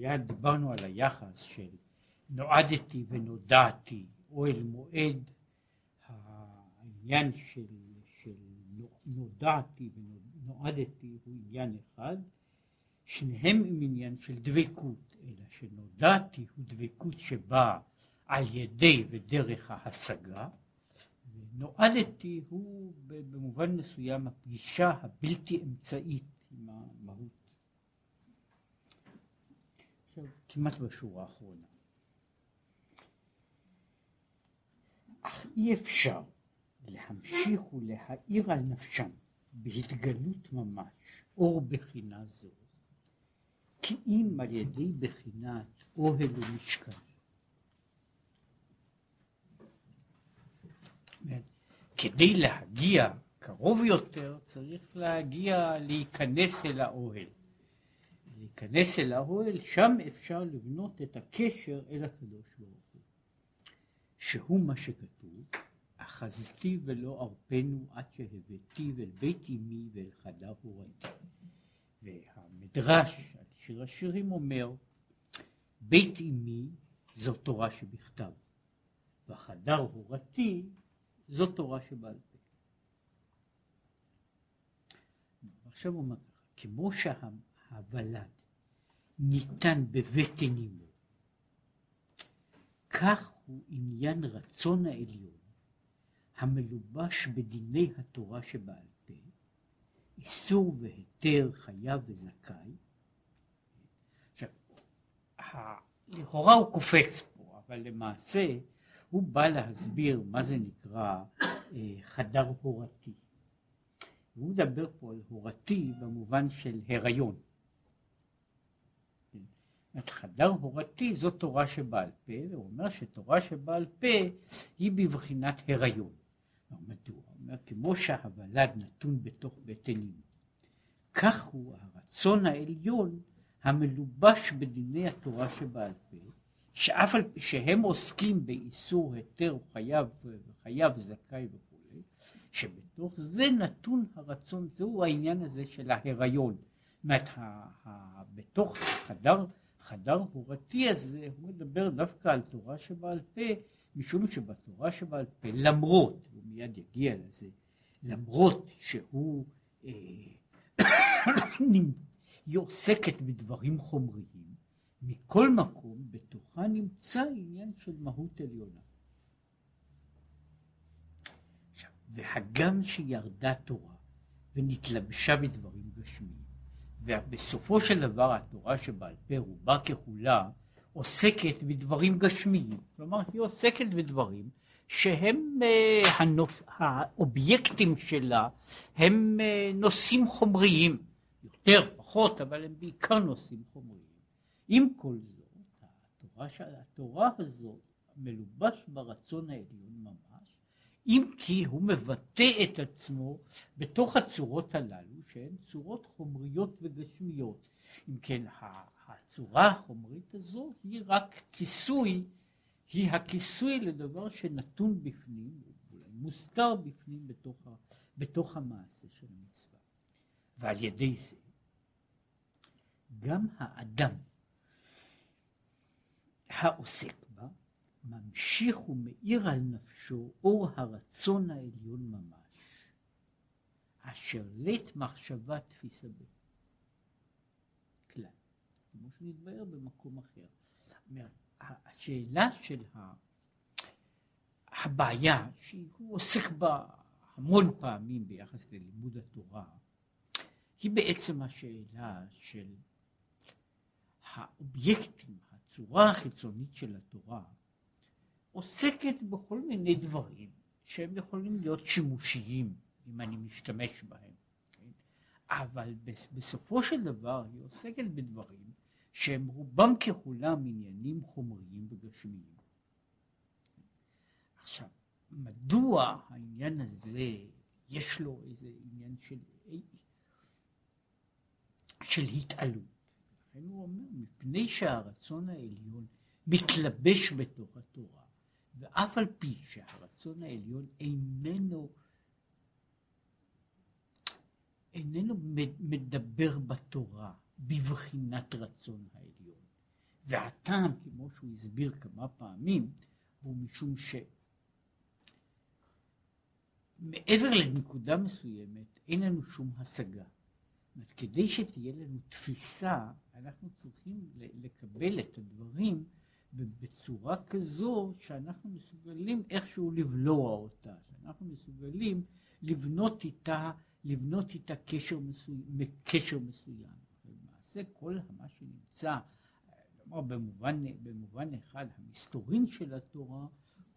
היה, דיברנו על היחס של נועדתי ונודעתי, או אל מועד העניין של, של נודעתי ונועדתי הוא עניין אחד, שניהם עם עניין של דבקות, אלא שנודעתי הוא דבקות שבאה על ידי ודרך ההשגה, ונועדתי הוא במובן מסוים הפגישה הבלתי אמצעית עם המהות. כמעט בשורה האחרונה. אך אי אפשר להמשיך ולהאיר על נפשם בהתגלות ממש אור בחינה זו, כי אם על ידי בחינת אוהל ומשכן. כדי להגיע קרוב יותר צריך להגיע, להיכנס אל האוהל. להיכנס אל האוהל, שם אפשר לבנות את הקשר אל הקדוש ברוך הוא. שהוא מה שכתוב, אחזתי ולא ארפנו עד שהבאתי אל בית אמי ואל חדר הורתי. והמדרש על שיר השירים אומר, בית אמי זו תורה שבכתב, וחדר הורתי זו תורה שבעל פה. עכשיו הוא אומר כמו שהוולד ניתן בבטן אמו, כך הוא עניין רצון העליון המלובש בדיני התורה שבעל פה, איסור והיתר חייב וזכאי. עכשיו, לכאורה הוא קופץ פה, אבל למעשה הוא בא להסביר מה זה נקרא אה, חדר הורתי. והוא מדבר פה על הורתי במובן של הריון. חדר הורתי זו תורה שבעל פה, והוא אומר שתורה שבעל פה היא בבחינת הריון. מדוע? הוא אומר, כמו שהוולד נתון בתוך בטן אמו, כך הוא הרצון העליון המלובש בדיני התורה שבעל פה, שאף על פי שהם עוסקים באיסור היתר חייב וחייב זכאי וכולי, שבתוך זה נתון הרצון, זהו העניין הזה של ההיריון. זאת אומרת, בתוך חדר, חדר הורתי הזה, הוא מדבר דווקא על תורה שבעל פה, משום שבתורה שבעל פה, למרות, הוא מיד יגיע לזה, למרות שהוא, אה, היא עוסקת בדברים חומריים, מכל מקום בתוכה נמצא עניין של מהות עליונה. והגם שירדה תורה ונתלבשה בדברים גשמיים, ובסופו של דבר התורה שבעל פה רובה ככולה עוסקת בדברים גשמיים, כלומר היא עוסקת בדברים שהם uh, הנוס, האובייקטים שלה הם uh, נושאים חומריים, יותר, פחות, אבל הם בעיקר נושאים חומריים. עם כל זאת, התורה, התורה הזאת מלובש ברצון העליון ממש, אם כי הוא מבטא את עצמו בתוך הצורות הללו, שהן צורות חומריות וגשמיות. אם כן, הצורה החומרית הזו היא רק כיסוי, היא הכיסוי לדבר שנתון בפנים, מוסתר בפנים בתוך, בתוך המעשה של המצווה. ועל ידי זה גם האדם העוסק ממשיך ומאיר על נפשו אור הרצון העליון ממש, אשר לית מחשבה תפיסה בו. כלל, כמו שנתבהר במקום אחר. השאלה של הבעיה שהוא עוסק בה המון פעמים ביחס ללימוד התורה, היא בעצם השאלה של האובייקטים, הצורה החיצונית של התורה עוסקת בכל מיני דברים שהם יכולים להיות שימושיים אם אני משתמש בהם, כן? אבל בסופו של דבר היא עוסקת בדברים שהם רובם ככולם עניינים חומריים וגשמיים. עכשיו, מדוע העניין הזה יש לו איזה עניין של, של התעלות? לכן הוא אומר, מפני שהרצון העליון מתלבש בתוך התורה, ואף על פי שהרצון העליון איננו איננו מדבר בתורה בבחינת רצון העליון, והטעם, כמו שהוא הסביר כמה פעמים, הוא משום שמעבר לנקודה מסוימת אין לנו שום השגה. כדי שתהיה לנו תפיסה, אנחנו צריכים לקבל את הדברים בצורה כזו שאנחנו מסוגלים איכשהו לבלוע אותה, שאנחנו מסוגלים לבנות איתה, לבנות איתה קשר, מסוים, קשר מסוים. למעשה כל מה שנמצא, כלומר במובן, במובן אחד, המסתורין של התורה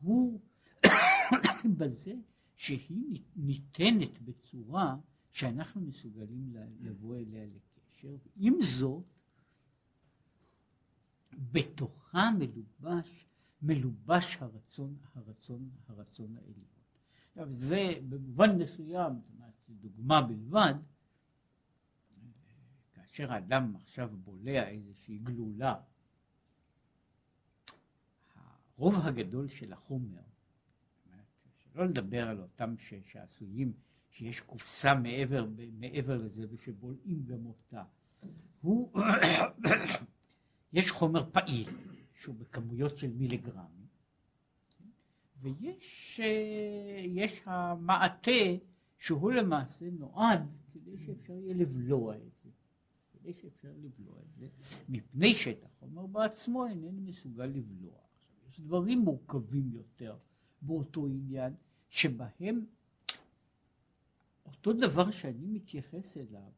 הוא בזה שהיא ניתנת בצורה שאנחנו מסוגלים לבוא אליה לקשר. עם זאת, בתוכה מלובש, מלובש הרצון, הרצון, הרצון העליון. עכשיו זה במובן מסוים, זאת אומרת, דוגמה בלבד, כאשר האדם עכשיו בולע איזושהי גלולה, הרוב הגדול של החומר, שלא לדבר על אותם שעשויים שיש קופסה מעבר, מעבר לזה ושבולעים גם אותה. הוא, יש חומר פעיל שהוא בכמויות של מיליגרמים, ויש יש המעטה שהוא למעשה נועד כדי שאפשר יהיה לבלוע את זה, כדי שאפשר לבלוע את זה, מפני שאת החומר בעצמו איננו מסוגל לבלוע. יש דברים מורכבים יותר באותו עניין, שבהם אותו דבר שאני מתייחס אליו,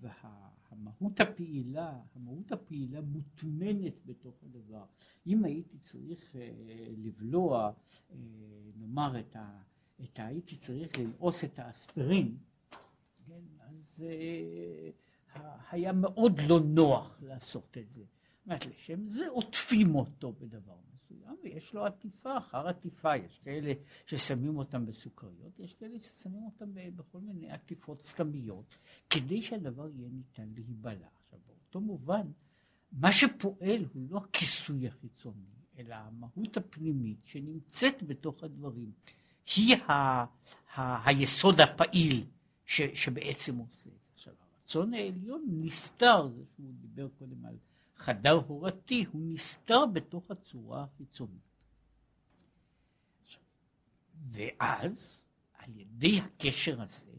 והמהות הפעילה, המהות הפעילה מוטמנת בתוך הדבר. אם הייתי צריך אה, לבלוע, אה, נאמר, את ה... את ה... הייתי צריך ללעוס את האספרין, כן, אז אה, היה מאוד לא נוח לעשות את זה. זאת אומרת, לשם זה עוטפים אותו בדבר מסוים, ויש לו עטיפה אחר עטיפה. יש כאלה ששמים אותם בסוכריות, יש כאלה ששמים אותם בכל מיני עטיפות סתמיות, כדי שהדבר יהיה ניתן להיבלע. עכשיו, באותו מובן, מה שפועל הוא לא הכיסוי החיצוני, אלא המהות הפנימית שנמצאת בתוך הדברים. היא ה, ה, היסוד הפעיל ש, שבעצם עושה את זה. עכשיו, הרצון העליון נסתר, זה שהוא דיבר קודם על חדר הורתי, הוא נסתר בתוך הצורה החיצונית. ואז, על ידי הקשר הזה,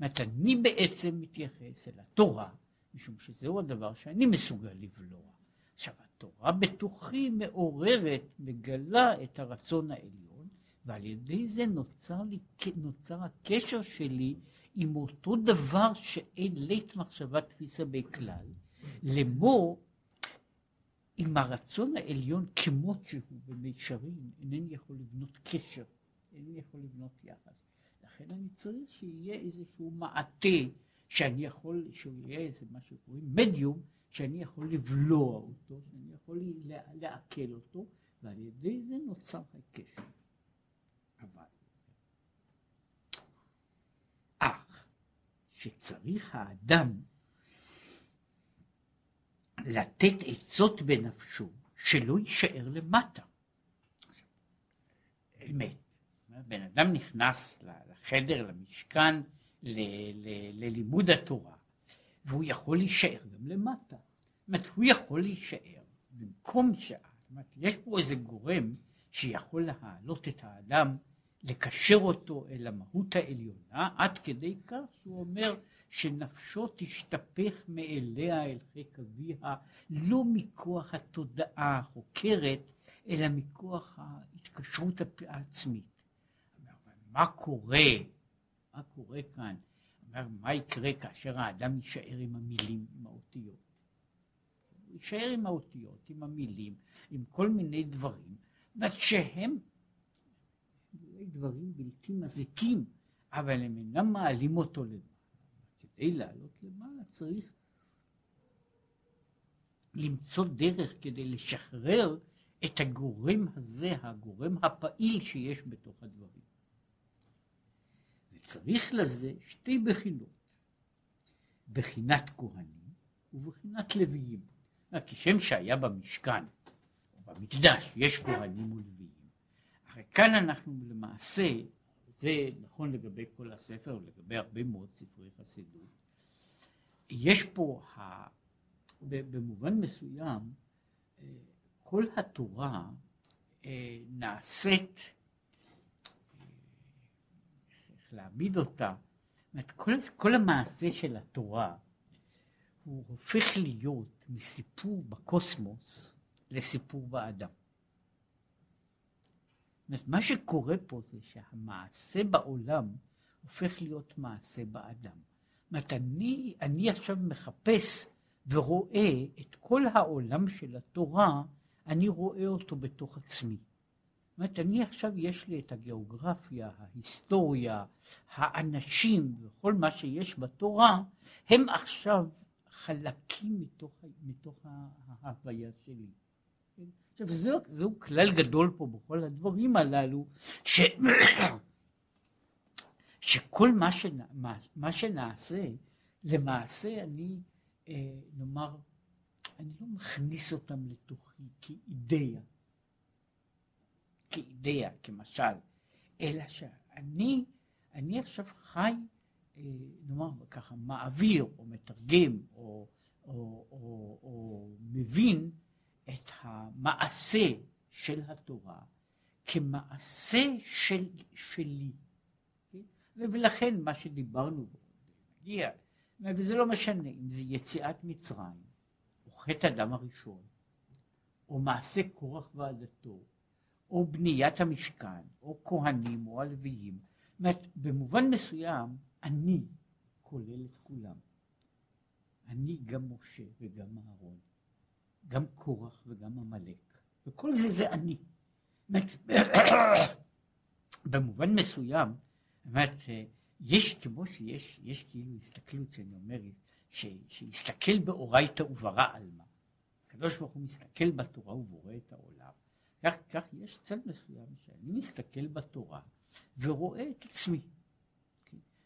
זאת אני בעצם מתייחס אל התורה, משום שזהו הדבר שאני מסוגל לבלוע. עכשיו, התורה בתוכי מעוררת, מגלה את הרצון העליון, ועל ידי זה נוצר, לי, נוצר הקשר שלי עם אותו דבר שאין לית מחשבה תפיסה בכלל, לאמור עם הרצון העליון כמות שהוא במישרין, אינני יכול לבנות קשר, אינני יכול לבנות יחס. לכן אני צריך שיהיה איזשהו מעטה שאני יכול, שהוא יהיה איזה מה שקוראים מדיום, שאני יכול לבלוע אותו, שאני יכול לעכל אותו, ועל ידי זה נוצר הקשר. אבל אך שצריך האדם לתת עצות בנפשו שלא יישאר למטה. אמת. בן אדם נכנס לחדר, למשכן, ל, ל, ללימוד התורה, והוא יכול להישאר גם למטה. זאת אומרת, הוא יכול להישאר במקום שעה. זאת אומרת, יש פה איזה גורם שיכול להעלות את האדם, לקשר אותו אל המהות העליונה, עד כדי כך שהוא אומר, שנפשו תשתפך מאליה אל חיק אביה, לא מכוח התודעה החוקרת, אלא מכוח ההתקשרות העצמית. מה קורה, מה קורה כאן? מה יקרה כאשר האדם יישאר עם המילים, עם האותיות? הוא יישאר עם האותיות, עם המילים, עם כל מיני דברים, שהם דברים בלתי מזיקים, אבל הם אינם מעלים אותו לבד. כדי לעלות למעלה צריך למצוא דרך כדי לשחרר את הגורם הזה, הגורם הפעיל שיש בתוך הדברים. וצריך לזה שתי בחינות, בחינת כהנים ובחינת לוויים. כשם שהיה במשכן, במקדש, יש כהנים ולוויים. הרי כאן אנחנו למעשה זה נכון לגבי כל הספר ולגבי הרבה מאוד ספרי חסידות. יש פה, ה... במובן מסוים, אה, כל התורה אה, נעשית, אה, איך להעמיד אותה, כל, כל המעשה של התורה הוא הופך להיות מסיפור בקוסמוס לסיפור באדם. אומרת, מה שקורה פה זה שהמעשה בעולם הופך להיות מעשה באדם. זאת אומרת, אני, אני עכשיו מחפש ורואה את כל העולם של התורה, אני רואה אותו בתוך עצמי. זאת אומרת, אני עכשיו, יש לי את הגיאוגרפיה, ההיסטוריה, האנשים וכל מה שיש בתורה, הם עכשיו חלקים מתוך, מתוך ההוויה שלי. עכשיו, זהו, זהו כלל גדול פה בכל הדברים הללו, ש... שכל מה, שנע... מה שנעשה, למעשה אני, אה, נאמר, אני לא מכניס אותם לתוכי כאידאה, כאידאה, כמשל, אלא שאני, אני עכשיו חי, אה, נאמר ככה, מעביר או מתרגם או, או, או, או מבין את המעשה של התורה כמעשה של, שלי. ולכן מה שדיברנו בו, נגיע, וזה לא משנה אם זה יציאת מצרים, או חטא הדם הראשון, או מעשה קורח ועדתו, או בניית המשכן, או כהנים, או הלוויים. זאת אומרת, במובן מסוים, אני כולל את כולם. אני גם משה וגם אהרון, גם קורח וגם עמלק, וכל זה זה אני. במובן מסוים, אומרת, יש כמו שיש, יש כאילו הסתכלות שאני אומר, שיסתכל באורייתא וברא עלמא. הקדוש ברוך הוא מסתכל בתורה ובורא את העולם. כך, כך יש צד מסוים שאני מסתכל בתורה ורואה את עצמי.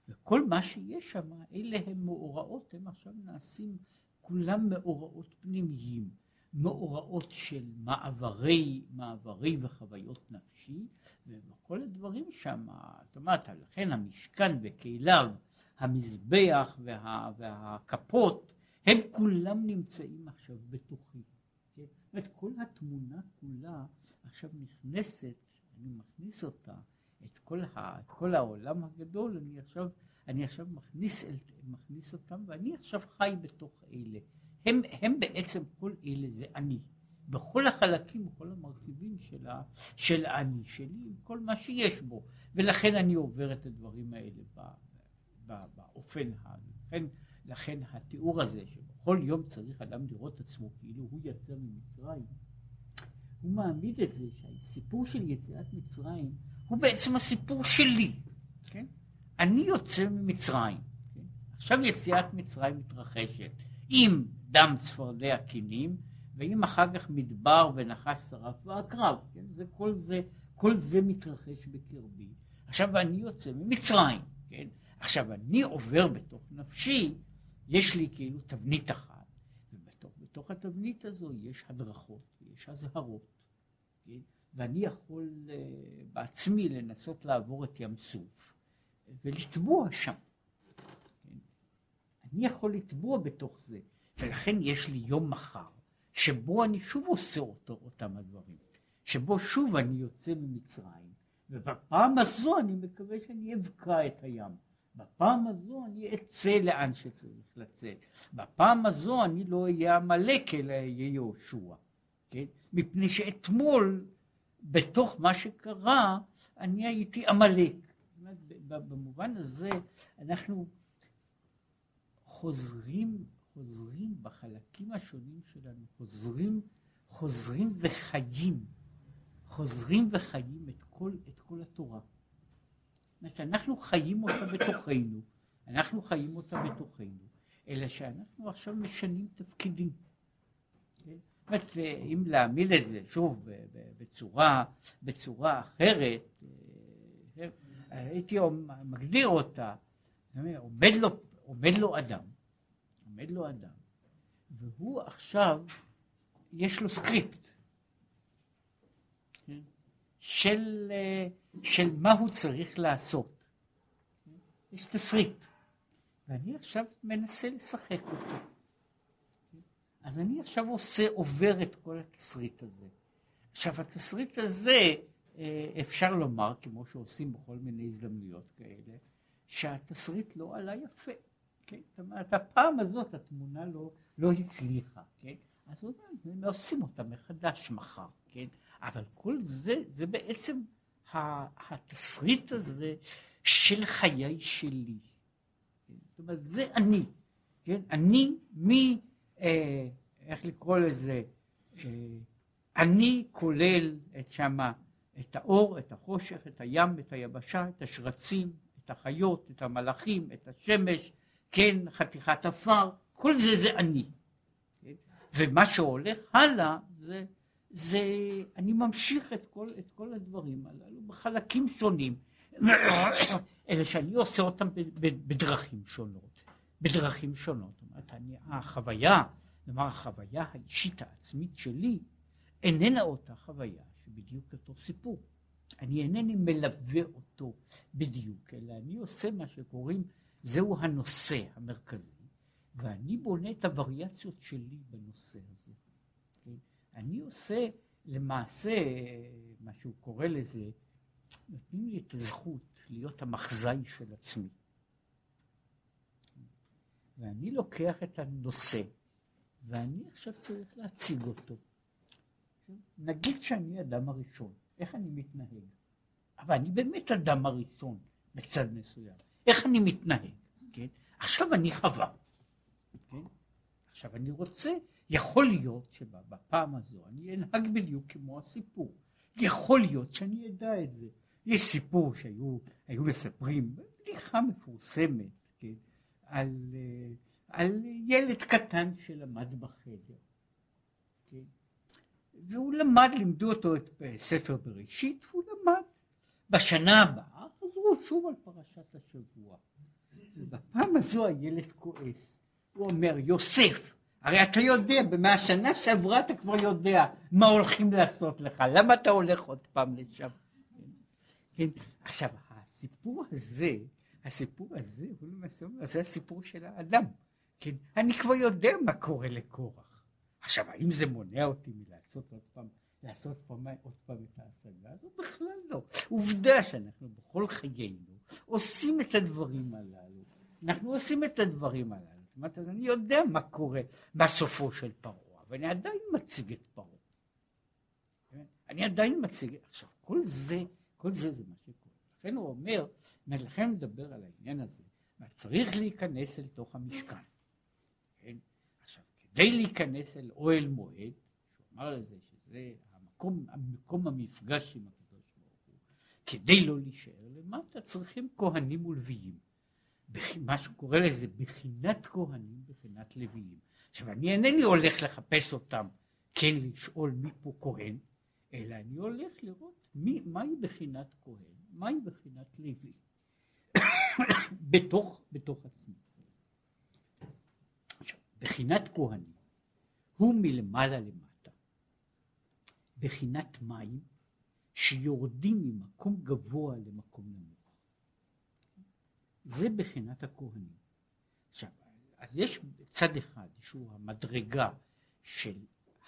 וכל מה שיש שם, אלה הם מאורעות, הם עכשיו נעשים כולם מאורעות פנימיים. מאורעות של מעברי, מעברי וחוויות נפשי, וכל הדברים שם, זאת אומרת, לכן המשכן וכליו, המזבח וה, והכפות, הם כולם נמצאים עכשיו בתוכי. כן? זאת אומרת, כל התמונה כולה עכשיו נכנסת, אני מכניס אותה, את כל, ה, את כל העולם הגדול, אני עכשיו, אני עכשיו מכניס, מכניס אותם, ואני עכשיו חי בתוך אלה. הם, הם בעצם כל אלה זה אני. בכל החלקים, בכל המרכיבים של, ה, של האני שלי, עם כל מה שיש בו. ולכן אני עובר את הדברים האלה ב, ב, באופן ה... לכן, לכן התיאור הזה, שבכל יום צריך אדם לראות עצמו כאילו הוא יצא ממצרים, הוא מעמיד את זה שהסיפור של יציאת מצרים הוא בעצם הסיפור שלי, כן? אני יוצא ממצרים, כן? עכשיו יציאת מצרים מתרחשת עם דם צפרדע קינים, ואם אחר כך מדבר ונחש שרף ועקרב, כן? זה כל זה, כל זה מתרחש בקרבי. עכשיו אני יוצא ממצרים, כן? עכשיו אני עובר בתוך נפשי, יש לי כאילו תבנית אחת, ובתוך התבנית הזו יש הדרכות, יש אזהרות, כן? ואני יכול uh, בעצמי לנסות לעבור את ים סוף ולטבוע שם. כן? אני יכול לטבוע בתוך זה. ולכן יש לי יום מחר, שבו אני שוב עושה אותו, אותם הדברים, שבו שוב אני יוצא ממצרים, ובפעם הזו אני מקווה שאני אבקע את הים. בפעם הזו אני אצא לאן שצריך לצאת. בפעם הזו אני לא אהיה עמלק אלא אהיה יהושע. כן? מפני שאתמול, בתוך מה שקרה, אני הייתי עמלק. במובן הזה אנחנו חוזרים חוזרים בחלקים השונים שלנו, חוזרים, חוזרים וחיים, חוזרים וחיים את כל, את כל התורה. זאת אנחנו חיים אותה בתוכנו, אנחנו חיים אותה בתוכנו, אלא שאנחנו עכשיו משנים תפקידים. כן? זאת אם להעמיד את זה, שוב, בצורה, בצורה אחרת, אה, הייתי מגדיר אותה, עומד לו, עומד לו אדם, עומד לו אדם, והוא עכשיו, יש לו סקריפט של, אה, של מה הוא צריך לעשות. יש תסריט, ואני עכשיו מנסה לשחק אותו. אז אני עכשיו עושה, עובר את כל התסריט הזה. עכשיו התסריט הזה, אה, אפשר לומר, כמו שעושים בכל מיני הזדמנויות כאלה, שהתסריט לא עלה יפה. כן? זאת אומרת, הפעם הזאת התמונה לא, לא הצליחה, כן? אז הם עושים אותה מחדש מחר, כן? אבל כל זה, זה בעצם התסריט הזה של חיי שלי. כן? זאת אומרת, זה אני, כן? אני מ... אה, איך לקרוא לזה? אה, אני כולל את שמה, את האור, את החושך, את הים, את היבשה, את השרצים, את החיות, את המלאכים, את השמש, כן, חתיכת עפר, כל זה זה אני. כן? ומה שהולך הלאה זה, זה, אני ממשיך את כל, את כל הדברים הללו בחלקים שונים, אלא שאני עושה אותם בדרכים שונות, בדרכים שונות. זאת אומרת, אני, החוויה, כלומר החוויה האישית העצמית שלי, איננה אותה חוויה שבדיוק אותו סיפור. אני אינני מלווה אותו בדיוק, אלא אני עושה מה שקוראים, זהו הנושא המרכזי, ואני בונה את הווריאציות שלי בנושא הזה. כן? אני עושה למעשה, מה שהוא קורא לזה, נותנים לי את הזכות להיות המחזאי של עצמי. ואני לוקח את הנושא, ואני עכשיו צריך להציג אותו. נגיד שאני אדם הראשון, איך אני מתנהג? אבל אני באמת אדם הראשון בצד מסוים. איך אני מתנהג? כן? עכשיו אני חווה. כן? עכשיו אני רוצה, יכול להיות שבפעם הזו אני אנהג בדיוק כמו הסיפור. יכול להיות שאני אדע את זה. יש סיפור שהיו מספרים, בדיחה מפורסמת, כן? על, אה, על ילד קטן שלמד בחדר. כן? והוא למד, לימדו אותו את ספר בראשית, והוא למד. בשנה הבאה שוב על פרשת השבוע. ובפעם הזו הילד כועס. הוא אומר, יוסף, הרי אתה יודע, מהשנה שעברה אתה כבר יודע מה הולכים לעשות לך, למה אתה הולך עוד פעם לשם? כן? עכשיו, הסיפור הזה, הסיפור הזה, הוא למעשה אומר, זה הסיפור של האדם. כן? אני כבר יודע מה קורה לקורח. עכשיו, האם זה מונע אותי מלעשות עוד פעם, לעשות פעם, עוד פעם את ההצגה הזאת? בכלל לא. עובדה שאנחנו בכל חיינו עושים את הדברים הללו. אנחנו עושים את הדברים הללו. זאת אומרת, אז אני יודע מה קורה בסופו של פרעה, אבל אני עדיין מציג את פרעה. כן? אני עדיין מציג, עכשיו, כל זה, כל זה זה מה שקורה. לכן הוא אומר, לכן הוא מדבר על העניין הזה, צריך להיכנס אל תוך המשכן. כן? כדי להיכנס אל אוהל מועד, שהוא אמר לזה שזה המקום, המקום המפגש עם הקדוש ברוך הוא, כדי לא להישאר למטה צריכים כהנים ולוויים. מה שקורא לזה בחינת כהנים, בחינת לוויים. עכשיו אני אינני הולך לחפש אותם, כן לשאול מי פה כהן, אלא אני הולך לראות מי, מהי בחינת כהן, מהי בחינת לוי, בתוך, בתוך עצמי. בחינת כהנים הוא מלמעלה למטה. בחינת מים שיורדים ממקום גבוה למקום נמוך. זה בחינת הכהנים. עכשיו, אז יש צד אחד שהוא המדרגה של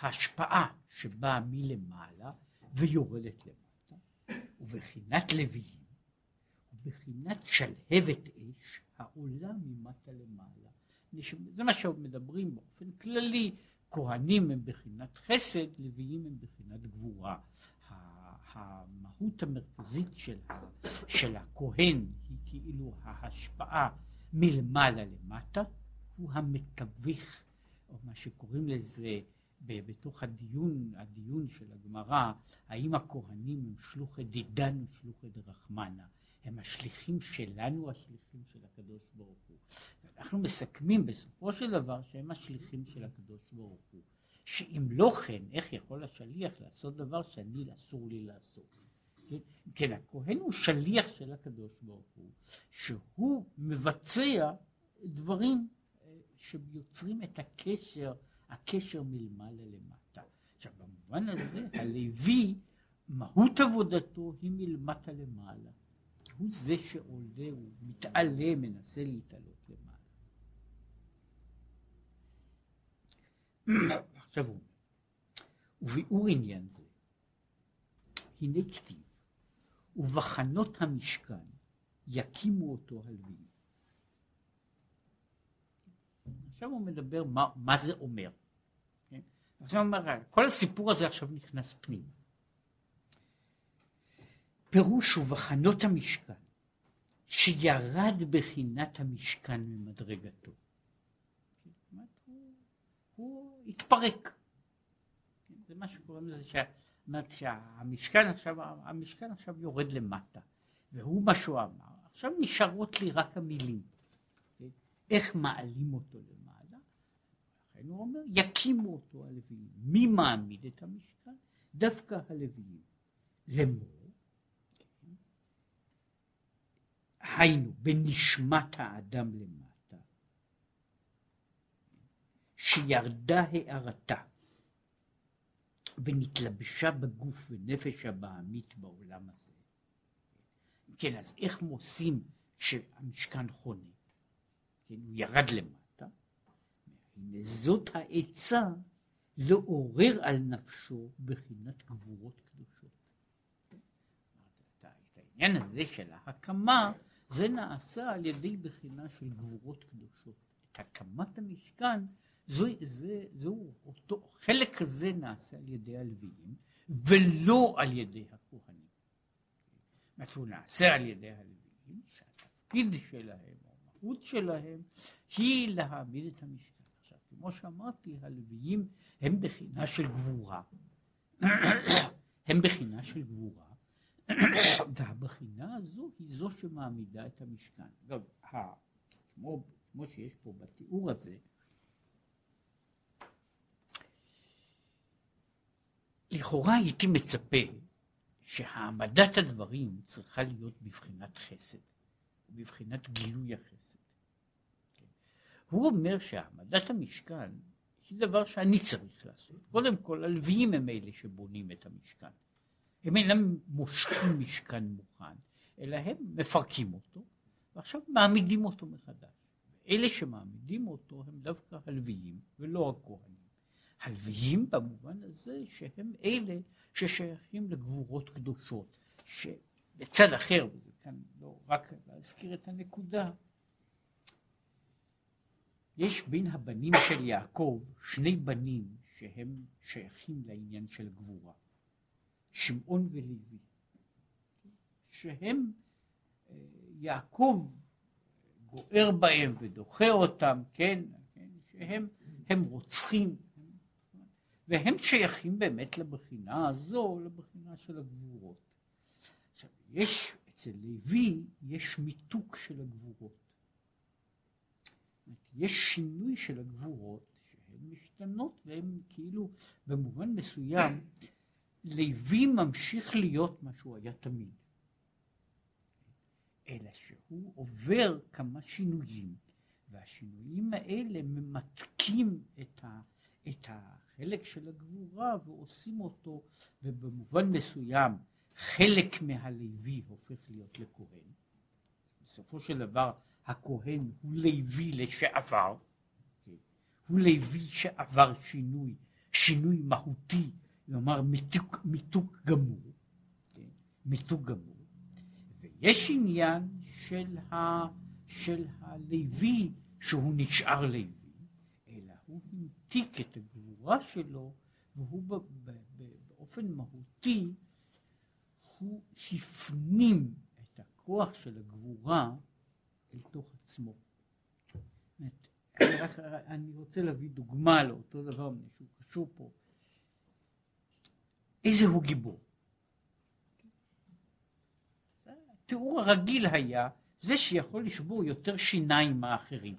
ההשפעה שבאה מלמעלה ויורדת למטה, ובחינת לוויים, ובחינת שלהבת אש העולה ממטה למעלה. זה מה שמדברים באופן כללי, כהנים הם בחינת חסד, לוויים הם בחינת גבורה. המהות המרכזית של, של הכהן היא כאילו ההשפעה מלמעלה למטה, הוא המתווך, או מה שקוראים לזה בתוך הדיון, הדיון של הגמרא, האם הכהנים הם שלוחי דידן או שלוחי דרחמנה. הם השליחים שלנו, השליחים של הקדוש ברוך הוא. אנחנו מסכמים בסופו של דבר שהם השליחים של הקדוש ברוך הוא. שאם לא כן, איך יכול השליח לעשות דבר שאני אסור לי לעשות? כן, כן, הכהן הוא שליח של הקדוש ברוך הוא, שהוא מבצע דברים אה, שיוצרים את הקשר, הקשר מלמעלה למטה. עכשיו, במובן הזה, הלוי, מהות עבודתו היא מלמטה למעלה. הוא זה שעולה, הוא מתעלה, מנסה להתעלות למעלה. עכשיו הוא וביאור עניין זה, הנה כתיב, ובחנות המשכן יקימו אותו הלוויים. עכשיו הוא מדבר מה, מה זה אומר. כן? עכשיו הוא אומר, כל הסיפור הזה עכשיו נכנס פנימה. פירוש ובחנות המשכן, שירד בחינת המשכן ממדרגתו. הוא, הוא התפרק. זה מה שקוראים לזה, שה, שהמשכן עכשיו, המשכן עכשיו יורד למטה, והוא מה שהוא אמר. עכשיו נשארות לי רק המילים. איך מעלים אותו למעלה? לכן הוא אומר, יקימו אותו הלוויים. מי מעמיד את המשכן? דווקא הלוויים. לאמור, היינו בנשמת האדם למטה, שירדה הארתה ונתלבשה בגוף ונפש הבעמית בעולם הזה. כן, אז איך עושים שהמשכן חונה? כן, הוא ירד למטה, הנה זאת העצה לעורר על נפשו בחינת גבורות קדושות. את העניין הזה של ההקמה זה נעשה על ידי בחינה של גבורות קדושות. את הקמת המשכן, זו, זה, זהו אותו, חלק הזה נעשה על ידי הלוויים, ולא על ידי הכהנים. זאת אומרת, הוא נעשה על ידי הלוויים, שהתפקיד שלהם, המהות שלהם, היא להעמיד את המשכן. עכשיו, כמו שאמרתי, הלוויים הם בחינה של גבורה. הם בחינה של גבורה. והבחינה הזו היא זו שמעמידה את המשכן. אגב, כמו, כמו שיש פה בתיאור הזה, לכאורה הייתי מצפה שהעמדת הדברים צריכה להיות בבחינת חסד, בבחינת גילוי החסד. כן. הוא אומר שהעמדת המשכן היא דבר שאני צריך לעשות. קודם כל, הלוויים הם אלה שבונים את המשכן. הם אינם מושכים משכן מוכן, אלא הם מפרקים אותו, ועכשיו מעמידים אותו מחדש. אלה שמעמידים אותו הם דווקא הלוויים, ולא הכהנים. הלוויים במובן הזה שהם אלה ששייכים לגבורות קדושות, שבצד אחר, וזה כאן לא רק להזכיר את הנקודה, יש בין הבנים של יעקב שני בנים שהם שייכים לעניין של גבורה. שמעון ולוי, שהם, אה, יעקב גוער בהם ודוחה אותם, כן, כן שהם הם רוצחים, והם שייכים באמת לבחינה הזו, לבחינה של הגבורות. עכשיו, יש, אצל לוי יש מיתוק של הגבורות. יש שינוי של הגבורות שהן משתנות והן כאילו במובן מסוים לוי ממשיך להיות מה שהוא היה תמיד, אלא שהוא עובר כמה שינויים, והשינויים האלה ממתקים את, ה, את החלק של הגבורה ועושים אותו, ובמובן מסוים חלק מהלוי הופך להיות לכהן. בסופו של דבר הכהן הוא לוי לשעבר, כן? הוא לוי שעבר שינוי, שינוי מהותי כלומר מיתוק, מיתוק גמור, כן? מיתוק גמור, ויש עניין של, ה, של הלוי שהוא נשאר לוי, אלא הוא המתיק את הגבורה שלו והוא ב, ב, ב, באופן מהותי הוא הפנים את הכוח של הגבורה אל תוך עצמו. אני, אני רוצה להביא דוגמה לאותו דבר, שהוא קשור פה. איזה הוא גיבור. התיאור הרגיל היה זה שיכול לשבור יותר שיניים מאחרים.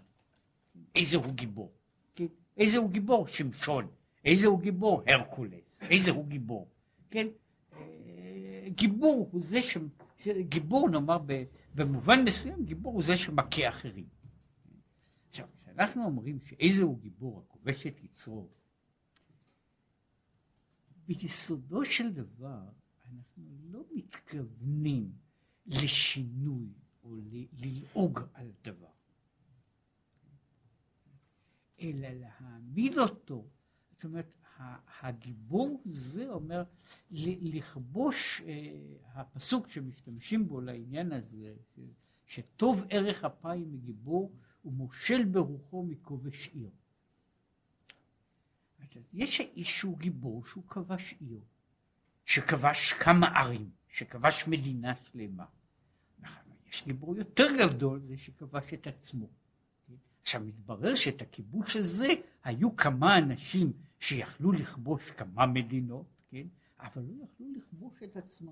איזה הוא גיבור. כן? איזה הוא גיבור? שמשון. איזה הוא גיבור? הרקולס. איזה הוא גיבור. כן? אה, גיבור הוא זה ש... גיבור נאמר במובן מסוים גיבור הוא זה שמכה אחרים. עכשיו כשאנחנו אומרים שאיזה הוא גיבור הכובש את יצרו ביסודו של דבר אנחנו לא מתכוונים לשינוי או ללעוג על דבר, אלא להעמיד אותו זאת אומרת, הגיבור זה אומר לכבוש, אה, הפסוק שמשתמשים בו לעניין הזה, שטוב ערך אפיים מגיבור ומושל ברוחו מכובש עיר. יש איזשהו גיבור שהוא כבש עיר, שכבש כמה ערים, שכבש מדינה שלמה. יש גיבור יותר גדול, זה שכבש את עצמו. עכשיו מתברר שאת הכיבוש הזה היו כמה אנשים שיכלו לכבוש כמה מדינות, כן? אבל לא יכלו לכבוש את עצמם.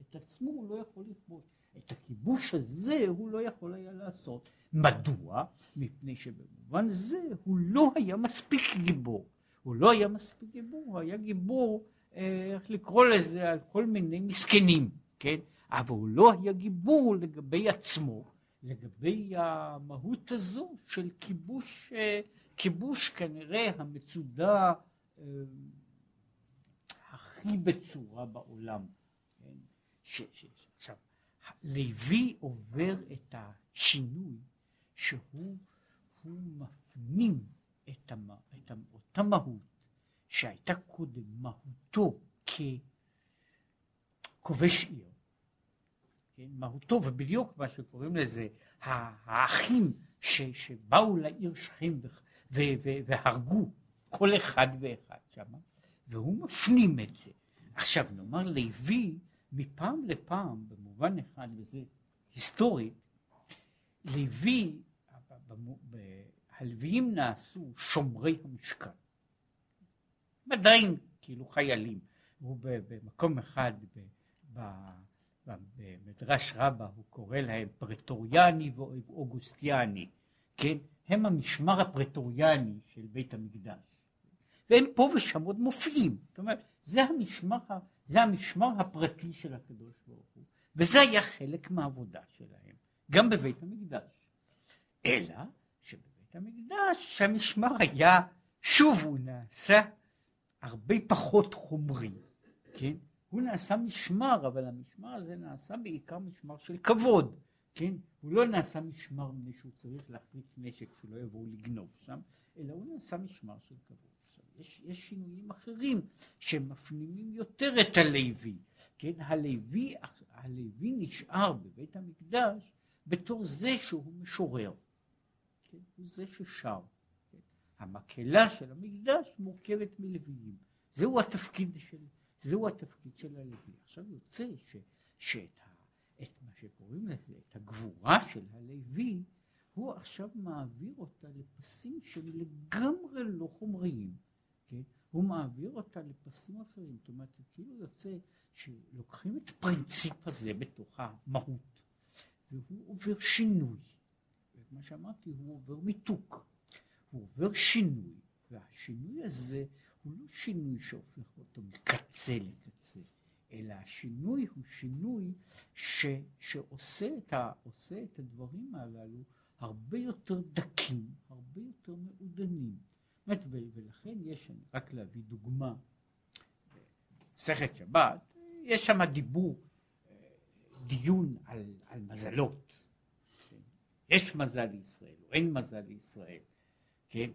את עצמו הוא לא יכול לכבוש. את הכיבוש הזה הוא לא יכול היה לעשות. מדוע? מפני שבמובן זה הוא לא היה מספיק גיבור. הוא לא היה מספיק גיבור, הוא היה גיבור, אה, איך לקרוא לזה, על כל מיני מסכנים, כן? אבל הוא לא היה גיבור לגבי עצמו, לגבי המהות הזו של כיבוש, אה, כיבוש כנראה המצודה אה, הכי בצורה בעולם. כן? ש, ש, עכשיו, לוי עובר את השינוי שהוא מפנים את, המ, את אותה מהות שהייתה קודם מהותו ככובש עיר, כן, מהותו, ובדיוק מה שקוראים לזה, האחים ש, שבאו לעיר שכם והרגו כל אחד ואחד שם, והוא מפנים את זה. עכשיו נאמר לוי מפעם לפעם, במובן אחד, וזה היסטורי, לוי, הלוויים נעשו שומרי המשכן. עדיין כאילו חיילים. הוא במקום אחד במדרש רבה הוא קורא להם פרטוריאני ואוגוסטיאני, כן? הם המשמר הפרטוריאני של בית המקדש. והם פה ושם עוד מופיעים. זאת אומרת, זה המשמר, זה המשמר הפרטי של הקדוש ברוך הוא, וזה היה חלק מהעבודה שלהם, גם בבית המקדש. אלא שבבית המקדש המשמר היה, שוב הוא נעשה הרבה פחות חומרי, כן? הוא נעשה משמר, אבל המשמר הזה נעשה בעיקר משמר של כבוד, כן? הוא לא נעשה משמר מפני שהוא צריך להחזיק נשק שלא יבואו לגנוב שם, אלא הוא נעשה משמר של כבוד. עכשיו, יש, יש שינויים אחרים שמפנימים יותר את הלוי, כן? הלוי, הלוי נשאר בבית המקדש בתור זה שהוא משורר, כן? הוא זה ששר. כן? המקהלה של המקדש מורכבת מלוויים. זהו התפקיד של, זהו התפקיד של הלוי. עכשיו יוצא ש, שאת ה, את מה שקוראים לזה, את הגבורה של הלוי, הוא עכשיו מעביר אותה לפסים שהם לגמרי לא חומריים, כן? הוא מעביר אותה לפסים אחרים, זאת אומרת, זה כאילו יוצא שלוקחים את הפרינציפ הזה בתוך המהות, והוא עובר שינוי, ומה שאמרתי, הוא עובר מיתוק, הוא עובר שינוי, והשינוי הזה הוא לא שינוי שהופך אותו מקצה לקצה, אלא השינוי הוא שינוי ש, שעושה את, ה, את הדברים הללו הרבה יותר דקים, הרבה יותר מעודנים. באמת, ולכן יש, רק להביא דוגמה, מסכת שבת, יש שם דיבור, דיון על, על מזלות. יש מזל לישראל או אין מזל לישראל, כן?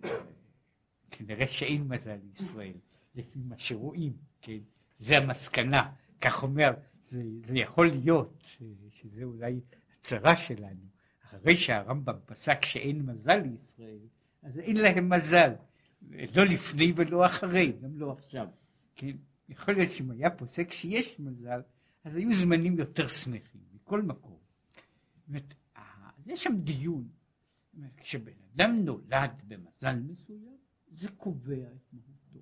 כנראה שאין מזל לישראל, לפי מה שרואים, כן? זה המסקנה, כך אומר, זה, זה יכול להיות, שזה אולי הצרה שלנו, אחרי שהרמב"ם פסק שאין מזל לישראל, אז אין להם מזל, לא לפני ולא אחרי, גם לא עכשיו, כן? יכול להיות שאם היה פוסק שיש מזל, אז היו זמנים יותר שמחים, מכל מקום. זאת אז יש שם דיון, כשבן אדם נולד במזל מסוים, זה קובע את מהותו.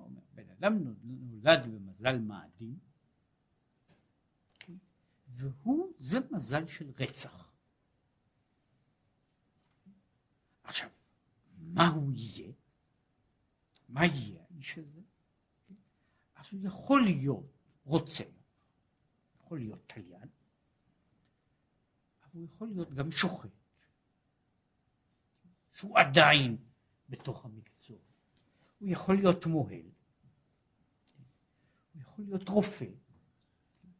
אומר, בן אדם נולד במזל מאדים, והוא, זה מזל של רצח. עכשיו, מה הוא יהיה? מה יהיה האיש הזה? אז הוא יכול להיות רוצה, יכול להיות תליין, הוא יכול להיות גם שוחט, שהוא עדיין בתוך המקצוע. הוא יכול להיות מוהל, הוא יכול להיות רופא,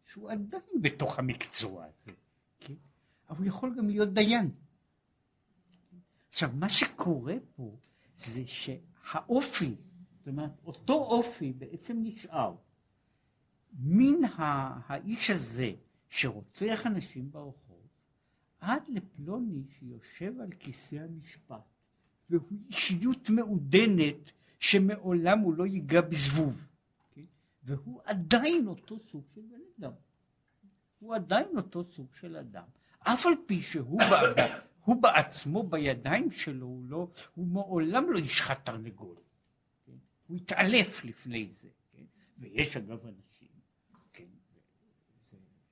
שהוא עדיין בתוך המקצוע הזה, כן? אבל הוא יכול גם להיות דיין. עכשיו, מה שקורה פה זה שהאופי זאת אומרת, אותו אופי בעצם נשאר. מן האיש הזה שרוצח אנשים ברחוב, עד לפלוני שיושב על כיסא המשפט, והוא אישיות מעודנת שמעולם הוא לא ייגע בזבוב, כן? והוא עדיין אותו סוג של בן אדם. הוא עדיין אותו סוג של אדם, אף על פי שהוא הוא בעצמו בידיים שלו, הוא, לא, הוא מעולם לא ישחט תרנגול. כן? הוא התעלף לפני זה. כן? ויש אגב אנשים כן?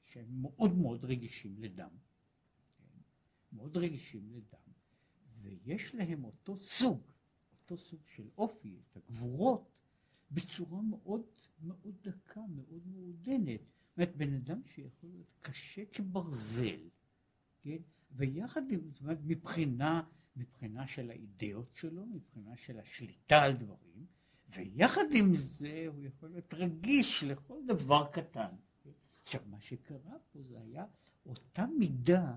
שהם מאוד מאוד רגישים לדם. מאוד רגישים לדם, ויש להם אותו סוג, אותו סוג של אופי, את הגבורות, בצורה מאוד מאוד דקה, מאוד מעודנת. זאת אומרת, בן אדם שיכול להיות קשה כברזל, כן? ויחד עם זאת, מבחינה, מבחינה של האידאות שלו, מבחינה של השליטה על דברים, ויחד עם זה הוא יכול להיות רגיש לכל דבר קטן. עכשיו, מה שקרה פה זה היה אותה מידה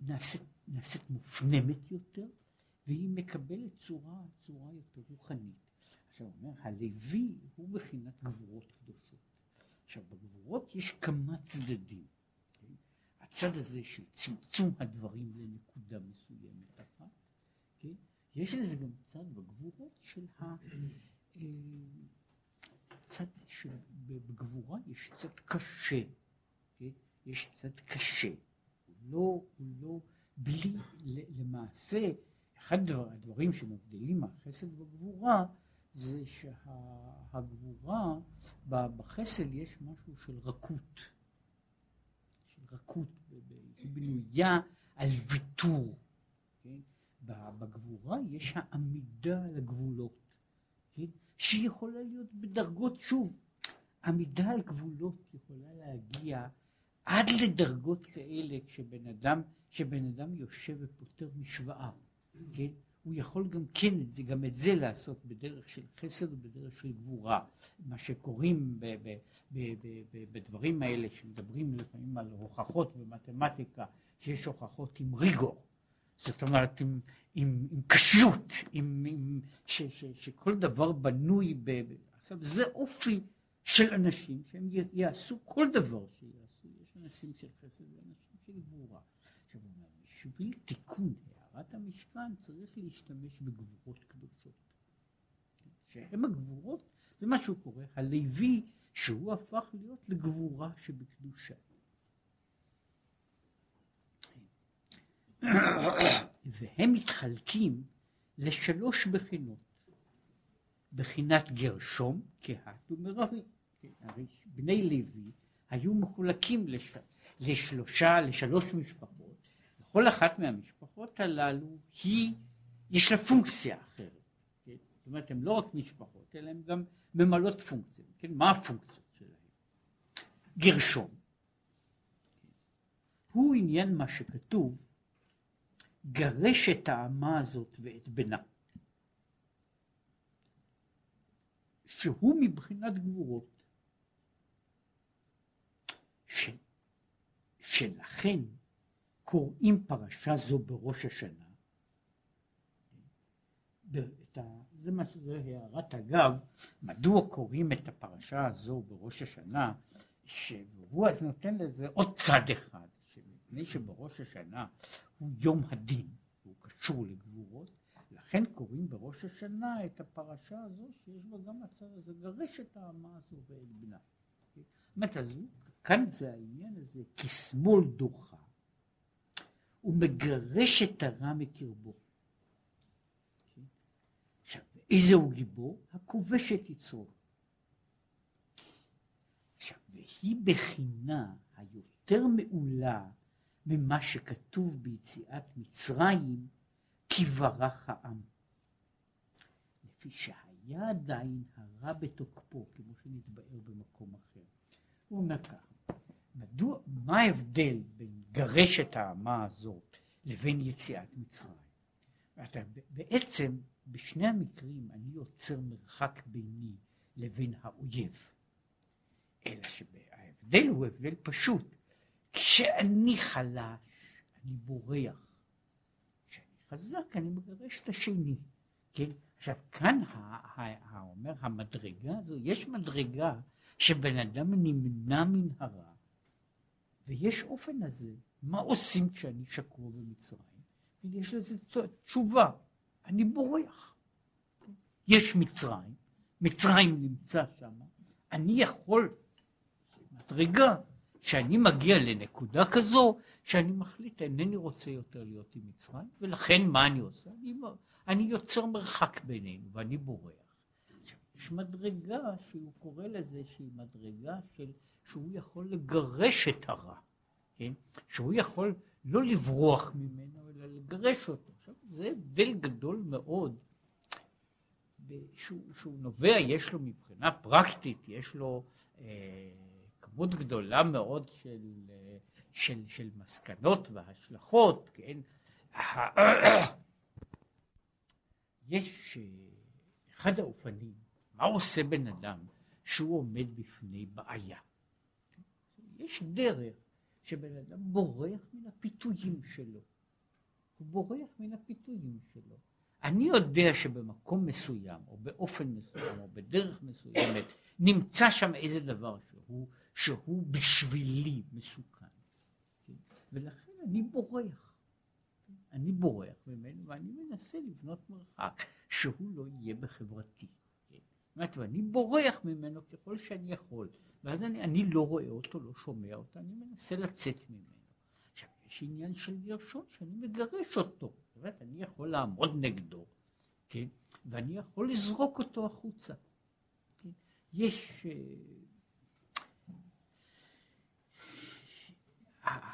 נעשית, נעשית מופנמת יותר, והיא מקבלת צורה, צורה יותר רוחנית. עכשיו, הוא אומר, הלוי הוא מבחינת גבורות קדושות. עכשיו, בגבורות יש כמה צדדים. הצד הזה של צמצום הדברים לנקודה מסוימת אחת, כן? יש לזה גם צד בגבורות של ה... אה, צד שבגבורה יש צד קשה, כן? יש צד קשה, לא, הוא לא, בלי, למעשה, אחד הדברים שמבדילים מהחסד בגבורה זה שהגבורה, בחסד יש משהו של רכות. רכות, היא בנויה על ויתור. כן? בגבורה יש העמידה על הגבולות, כן? שהיא יכולה להיות בדרגות, שוב, עמידה על גבולות יכולה להגיע עד לדרגות כאלה כשבן אדם, כשבן אדם יושב ופותר משוואה, כן? הוא יכול גם כן, גם את זה לעשות בדרך של חסד ובדרך של גבורה. מה שקוראים ב, ב, ב, בדברים האלה, שמדברים לפעמים על הוכחות במתמטיקה, שיש הוכחות עם ריגור. זאת אומרת, עם, עם, עם קשות, עם, עם, ש, ש, שכל דבר בנוי ב... עכשיו, זה אופי של אנשים שהם יעשו כל דבר שיעשו. אנשים של חסד ואנשים של גבורה. עכשיו, בשביל תיקון טהרת המשכן צריך להשתמש בגבורות קדושות. שהן הגבורות, זה מה שהוא קורא, הלוי שהוא הפך להיות לגבורה שבקדושה. והם מתחלקים לשלוש בחינות. בחינת גרשום, קהת ומררי. הרי בני לוי היו מחולקים לש... לשלושה, לשלוש משפחות. כל אחת מהמשפחות הללו היא, יש לה פונקציה אחרת. כן? זאת אומרת, הן לא רק משפחות, אלא הן גם ממלאות פונקציה. כן? מה הפונקציות שלהן? גרשום. הוא עניין מה שכתוב, גרש את האמה הזאת ואת בנה. שהוא מבחינת גבורות. ש, שלכן קוראים פרשה זו בראש השנה. זה מה שזה הערת אגב, מדוע קוראים את הפרשה הזו בראש השנה, שהוא אז נותן לזה עוד צד אחד, שמפני שבראש השנה הוא יום הדין, הוא קשור לגבורות, לכן קוראים בראש השנה את הפרשה הזו שיש בה גם הצד הזה, גרש את האמה הזו ואת בנה. זאת אומרת, אז כאן זה העניין הזה, כשמאל דוחה. הוא מגרש את הרע מקרבו. עכשיו, איזה הוא גיבור? הכובש את יצרו. עכשיו, והיא בחינה היותר מעולה ממה שכתוב ביציאת מצרים, כי ברח העם. לפי שהיה עדיין הרע בתוקפו, כמו שנתבאר במקום אחר. הוא ככה, מדוע, מה ההבדל בין גרש את האמה הזאת לבין יציאת מצרים? אתה, בעצם בשני המקרים אני יוצר מרחק ביני לבין האויב. אלא שההבדל הוא הבדל פשוט. כשאני חלש, אני בורח. כשאני חזק, אני מגרש את השני. כן? עכשיו כאן האומר, המדרגה הזו, יש מדרגה שבן אדם נמנע מן הרע, ויש אופן הזה. מה עושים כשאני שקוע במצרים? ויש לזה תשובה, אני בורח. יש מצרים, מצרים נמצא שם, אני יכול, מדרגה, שאני מגיע לנקודה כזו, שאני מחליט, אינני רוצה יותר להיות עם מצרים, ולכן מה אני עושה? אני, אני יוצר מרחק בינינו ואני בורח. יש מדרגה שהוא קורא לזה שהיא מדרגה של, שהוא יכול לגרש את הרע, כן? שהוא יכול לא לברוח ממנו, אלא לגרש אותו. עכשיו, זה הבדל גדול מאוד, שהוא, שהוא נובע, יש לו מבחינה פרקטית, יש לו אה, כמות גדולה מאוד של, אה, של, של מסקנות והשלכות, כן? יש אה, אחד האופנים, מה עושה בן אדם שהוא עומד בפני בעיה? יש דרך שבן אדם בורח מן הפיתויים שלו. הוא בורח מן הפיתויים שלו. אני יודע שבמקום מסוים, או באופן מסוים, או בדרך מסוימת, נמצא שם איזה דבר שהוא, שהוא בשבילי מסוכן. כן? ולכן אני בורח. אני בורח ממנו ואני מנסה לבנות מרחק שהוא לא יהיה בחברתי. אומרת, ואני בורח ממנו ככל שאני יכול. ואז אני, אני לא רואה אותו, לא שומע אותו, אני מנסה לצאת ממנו. עכשיו, יש עניין של גרשון שאני מגרש אותו. זאת אומרת, אני יכול לעמוד נגדו, כן? ואני יכול לזרוק אותו החוצה. כן? יש... אה,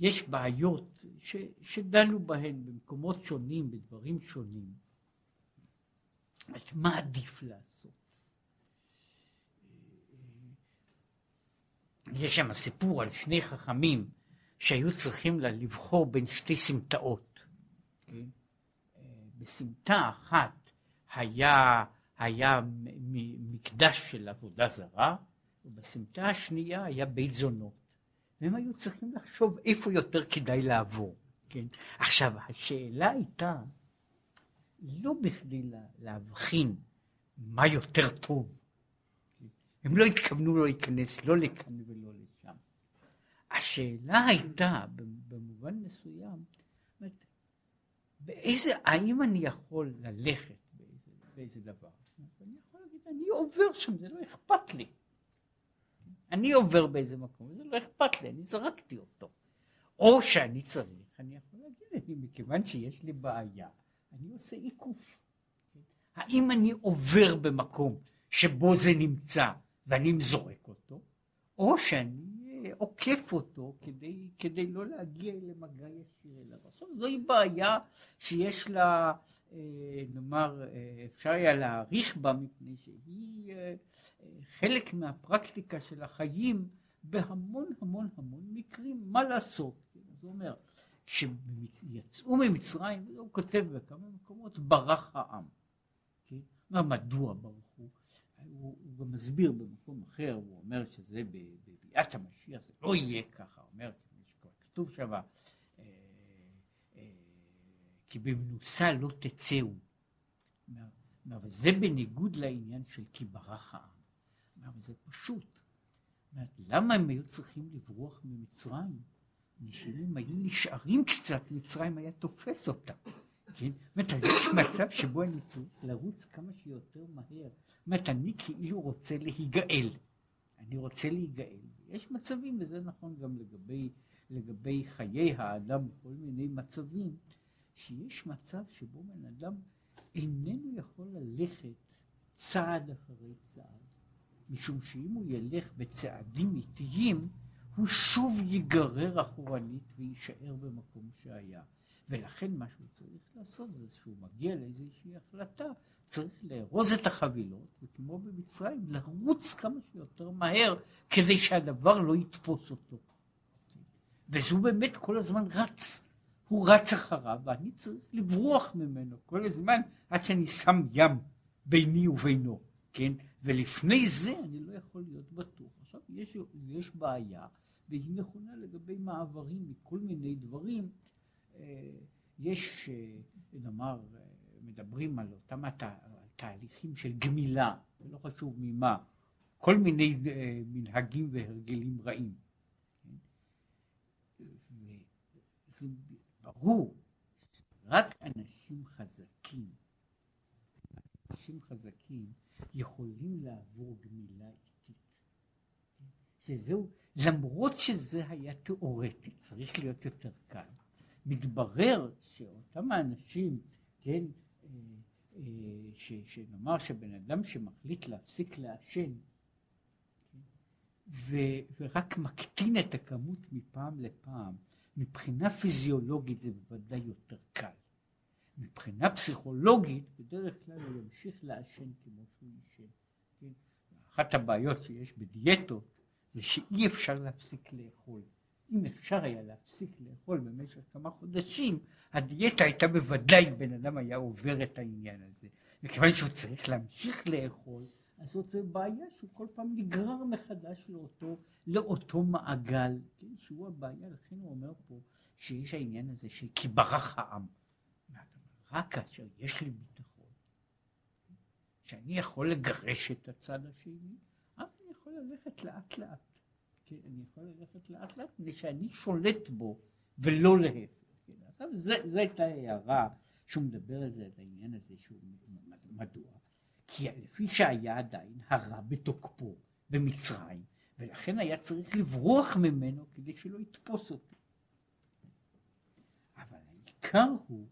יש בעיות ש, שדנו בהן במקומות שונים, בדברים שונים. מה עדיף לעשות? יש שם סיפור על שני חכמים שהיו צריכים לבחור בין שתי סמטאות. כן? בסמטה אחת היה, היה מקדש של עבודה זרה, ובסמטה השנייה היה בית זונות. והם היו צריכים לחשוב איפה יותר כדאי לעבור. כן? עכשיו, השאלה הייתה לא בכדי להבחין מה יותר טוב, הם לא התכוונו לא להיכנס לא לכאן ולא לשם. השאלה הייתה, במובן מסוים, באיזה, האם אני יכול ללכת באיזה, באיזה דבר? אני יכול להגיד, אני עובר שם, זה לא אכפת לי. אני עובר באיזה מקום, וזה לא אכפת לי, אני זרקתי אותו. או שאני צריך, אני יכול להגיד, מכיוון שיש לי בעיה, אני עושה עיקוף. האם אני עובר במקום שבו זה נמצא, ואני זורק אותו, או שאני עוקף אותו כדי, כדי לא להגיע למגע ישיר אליו. עכשיו זוהי בעיה שיש לה, אה, נאמר, אה, אפשר היה להעריך בה מפני שהיא אה, חלק מהפרקטיקה של החיים בהמון המון המון מקרים, מה לעשות? זה אומר, כשיצאו ממצרים, הוא כותב בכמה מקומות, ברח העם. כן? מדוע ברחו? הוא, הוא גם מסביר במקום אחר, הוא אומר שזה בביאת המשיח, זה לא יהיה ככה, הוא אומר, כתוב שם, אה, אה, כי במנוסה לא תצאו. אבל זה בניגוד לעניין של כי ברח העם. זה פשוט. למה הם היו צריכים לברוח ממצרים? הם היו נשארים קצת, מצרים היה תופס אותם. כן? זאת אומרת, אז יש מצב שבו אני צריך לרוץ כמה שיותר מהר אומרת, אני כאילו רוצה להיגאל. אני רוצה להיגאל. יש מצבים, וזה נכון גם לגבי, לגבי חיי האדם בכל מיני מצבים, שיש מצב שבו בן אדם איננו יכול ללכת צעד אחרי צעד, משום שאם הוא ילך בצעדים איטיים, הוא שוב ייגרר אחורנית ויישאר במקום שהיה. ולכן מה שהוא צריך לעשות זה שהוא מגיע לאיזושהי החלטה צריך לארוז את החבילות, וכמו במצרים, לרוץ כמה שיותר מהר, כדי שהדבר לא יתפוס אותו. וזו באמת כל הזמן רץ. הוא רץ אחריו, ואני צריך לברוח ממנו כל הזמן, עד שאני שם ים ביני ובינו, כן? ולפני זה אני לא יכול להיות בטוח. עכשיו, יש, יש בעיה, והיא נכונה לגבי מעברים מכל מיני דברים. אה, יש, אה, נאמר, מדברים על אותם הת... תהליכים של גמילה, לא חשוב ממה, כל מיני אה, מנהגים והרגלים רעים. וזה ברור, רק אנשים חזקים, אנשים חזקים יכולים לעבור גמילה איטית. שזהו, למרות שזה היה תיאורטי, צריך להיות יותר קל. מתברר שאותם האנשים, כן, אה, אה, ש, שנאמר שבן אדם שמחליט להפסיק לעשן, ו, ורק מקטין את הכמות מפעם לפעם, מבחינה פיזיולוגית זה בוודאי יותר קל. מבחינה פסיכולוגית, בדרך כלל הוא ימשיך לעשן כמו שהוא עישן. כן? אחת הבעיות שיש בדיאטות זה שאי אפשר להפסיק לאכול. אם אפשר היה להפסיק לאכול במשך כמה חודשים, הדיאטה הייתה בוודאי, בן אדם היה עובר את העניין הזה. מכיוון שהוא צריך להמשיך לאכול, אז זאת בעיה שהוא כל פעם נגרר מחדש לאותו, לאותו מעגל, כן, שהוא הבעיה, לכן הוא אומר פה שיש העניין הזה של כי ברח העם. רק כאשר יש לי ביטחון, שאני יכול לגרש את הצד השני, ללכת לאט לאט. כן, אני יכול ללכת לאט לאט, מפני שאני שולט בו ולא להפך. כן, עכשיו זו הייתה הערה שהוא מדבר על זה, את העניין הזה, שהוא, מדוע? כי לפי שהיה עדיין הרע בתוקפו במצרים, ולכן היה צריך לברוח ממנו כדי שלא יתפוס אותי. אבל העיקר הוא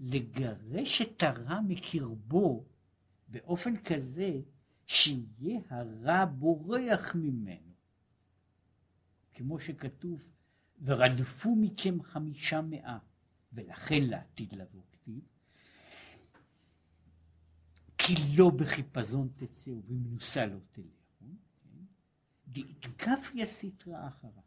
לגרש את הרע מקרבו באופן כזה שיהיה הרע בורח ממנו. כמו שכתוב, ורדפו מכם חמישה מאה, ולכן לעתיד לבוא כתיב, כי לא בחיפזון תצאו ובמנוסה לא תלכו, דאתקף יסיתרא אחריו.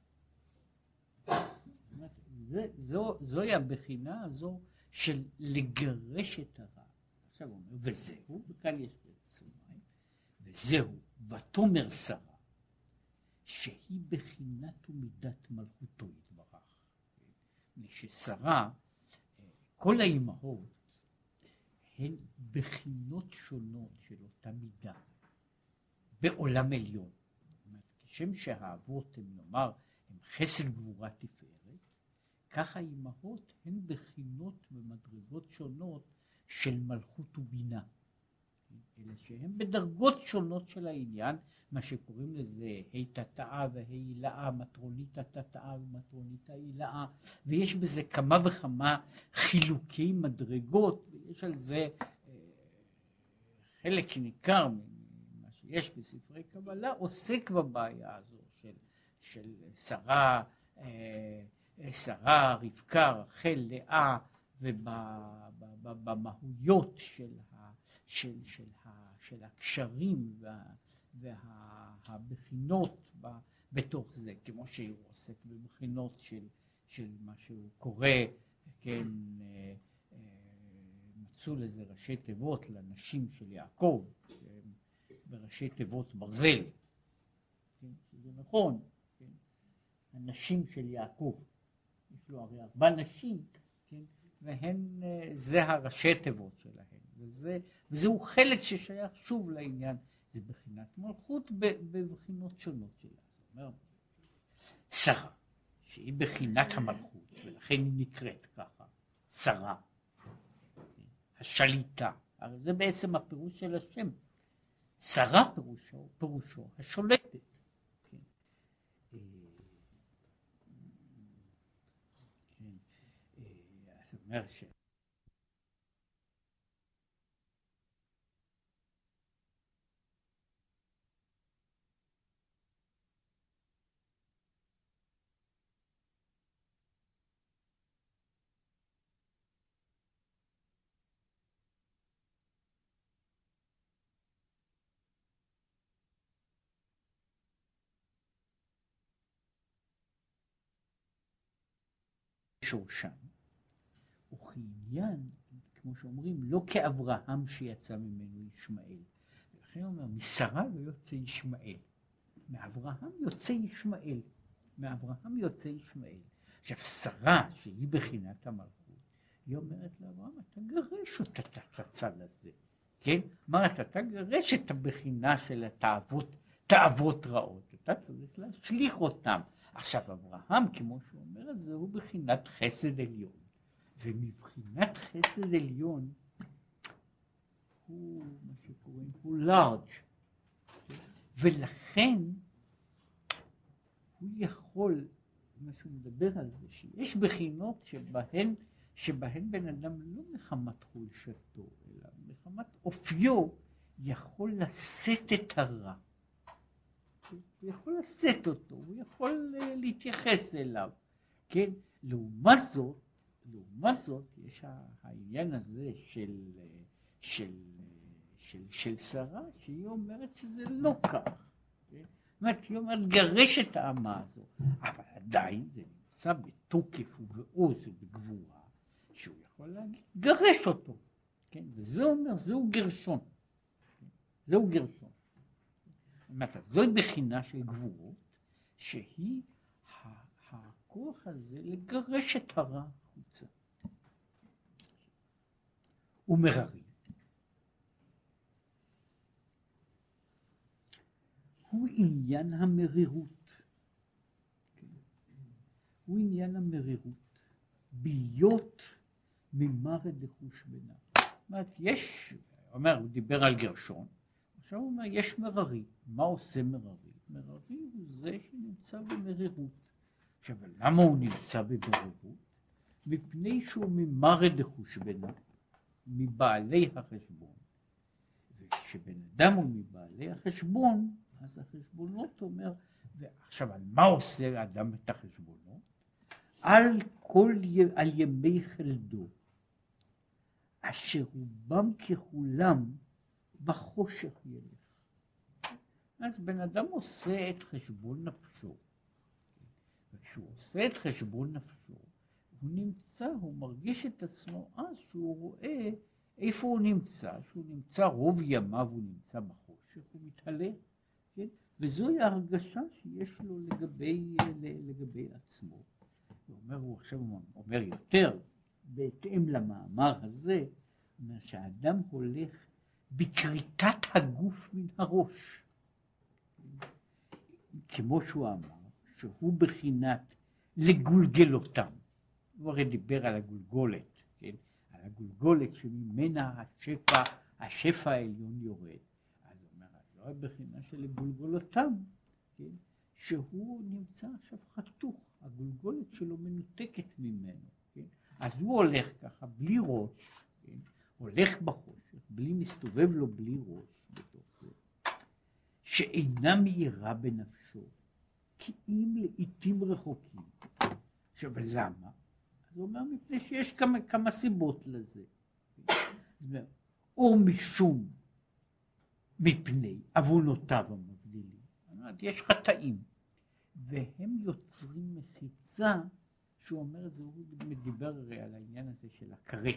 זו, זוהי הבחינה הזו של לגרש את הרע. עכשיו הוא אומר, וזהו, וכאן יש וזהו, ותאמר שרה, שהיא בחינת ומידת מלכותו יתברך. ששרה, כל האימהות, הן בחינות שונות של אותה מידה בעולם עליון. כשם שהאבות הם נאמר, הם חסד גבורה תפארת, כך האימהות הן בחינות ומדרגות שונות של מלכות ובינה. אלא שהן בדרגות שונות של העניין, מה שקוראים לזה ה' תתאה וה' הילאה, מטרוניתא תתאה ומטרוניתא הילאה, ויש בזה כמה וכמה חילוקי מדרגות, ויש על זה אה, חלק ניכר ממה שיש בספרי קבלה, עוסק בבעיה הזו של, של שרה, אה, שרה, רבקה, רחל, לאה, ובמהויות של, ה, של, של, ה, של הקשרים וה, והבחינות בתוך זה, כמו שהוא עוסק בבחינות של, של מה שהוא קורא, כן, אה, אה, מצאו לזה ראשי תיבות לנשים של יעקב, בראשי תיבות ברזל, כן, זה נכון, כן, הנשים של יעקב. יש לו הרי ארבע נשים, כן? והן, אה, זה הראשי תיבות שלהן, וזה, וזהו חלק ששייך שוב לעניין, זה בחינת מלכות בבחינות שונות שלה. שרה, שהיא בחינת המלכות, ולכן היא נקראת ככה, שרה, השליטה, הרי זה בעצם הפירוש של השם. שרה פירושו, פירושו השולטת. Merci. שורשם. וכעניין, כמו שאומרים, לא כאברהם שיצא ממנו ישמעאל. לכן הוא אומר, משרה לא יוצא ישמעאל. מאברהם יוצא ישמעאל. מאברהם יוצא ישמעאל. עכשיו, שרה, שהיא בחינת המלכות, היא אומרת לאברהם, אתה גרש אותה את הצד הזה, כן? אומרת, אתה גרש את הבחינה של התאוות, תאוות רעות, אתה צריך להשליך אותם. עכשיו, אברהם, כמו שהוא אומר את זה, הוא בחינת חסד עליון. ומבחינת חסד עליון, הוא, מה שקוראים, הוא לארג'. ולכן, הוא יכול, מה שהוא מדבר על זה, שיש בחינות שבהן, שבהן בן אדם לא מחמת חולשתו, אלא מחמת אופיו, יכול לשאת את הרע. הוא יכול לשאת אותו, הוא יכול uh, להתייחס אליו, כן? לעומת זאת, לעומת זאת, יש העניין הזה של, של, של, של שרה, שהיא אומרת שזה לא כך. כן? זאת אומרת, היא אומרת, גרש את האמה הזו, אבל עדיין זה נמצא בתוקף ובעוז ובגבורה, שהוא יכול להגיד, גרש אותו. כן? וזה אומר, זהו גרשון. כן? זהו גרשון. זוהי בחינה של גבורות, שהיא הכוח הזה לגרש את הרע החוצה. ומררי. הוא עניין המרירות. הוא עניין המרירות. ביות ממרד לחושבנה. זאת אומרת, יש, אומר, הוא דיבר על גרשון, עכשיו הוא אומר, יש מררי. מה עושה מררי? מררי הוא זה שנמצא במרירות. עכשיו, למה הוא נמצא במרירות? מפני שהוא ממרד לחושבנה, מבעלי החשבון. וכשבן אדם הוא מבעלי החשבון, אז החשבונות אומר, ועכשיו על מה עושה האדם את החשבונות? על כל, על ימי חלדו, אשר רובם ככולם בחושך ילך. אז בן אדם עושה את חשבון נפשו. וכשהוא עושה את חשבון נפשו, הוא נמצא, הוא מרגיש את עצמו אז שהוא רואה איפה הוא נמצא, שהוא נמצא רוב ימיו הוא נמצא בחושך, הוא מתהלך, כן? וזוהי ההרגשה שיש לו לגבי, לגבי עצמו. הוא אומר, הוא עכשיו אומר יותר, בהתאם למאמר הזה, אומר שהאדם הולך בכריתת הגוף מן הראש. כמו שהוא אמר, שהוא בחינת לגולגל אותם. הוא הרי דיבר על הגולגולת, כן? על הגולגולת שממנה השפע, השפע העליון יורד. אז הוא אומר, לא הבחינה של לגולגול אותם, כן? שהוא נמצא עכשיו חתוך, הגולגולת שלו מנותקת ממנו, כן? אז הוא הולך ככה בלי ראש, כן? הולך בחושך, בלי מסתובב לו בלי ראש בתוך זה, שאינה מאירה בנפשו, כי אם לעיתים רחוקים. עכשיו, למה? אז הוא אומר, מפני שיש כמה, כמה סיבות לזה. או משום מפני עוונותיו המבדילים. יש חטאים, והם יוצרים מחיצה, שהוא אומר, זה הוא דיבר הרי על העניין הזה של הכרת.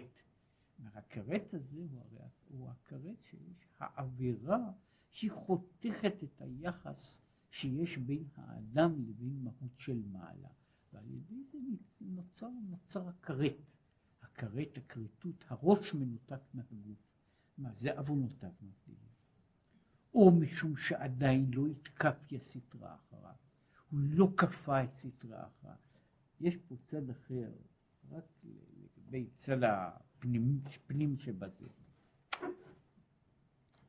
הכרת הזה הוא הרי הוא הכרת שיש העבירה שהיא חותכת את היחס שיש בין האדם לבין מהות של מעלה. ועל ידי זה נוצר, נוצר הכרת. הכרת, הכרתות, הראש מנותק מהגוף. מה זה עוונותיו מבדילים. או משום שעדיין לא התקף הסטרה אחריו. הוא לא כפה את סטרה אחריו. יש פה צד אחר, רק לגבי צד הפנים פנים שבזה.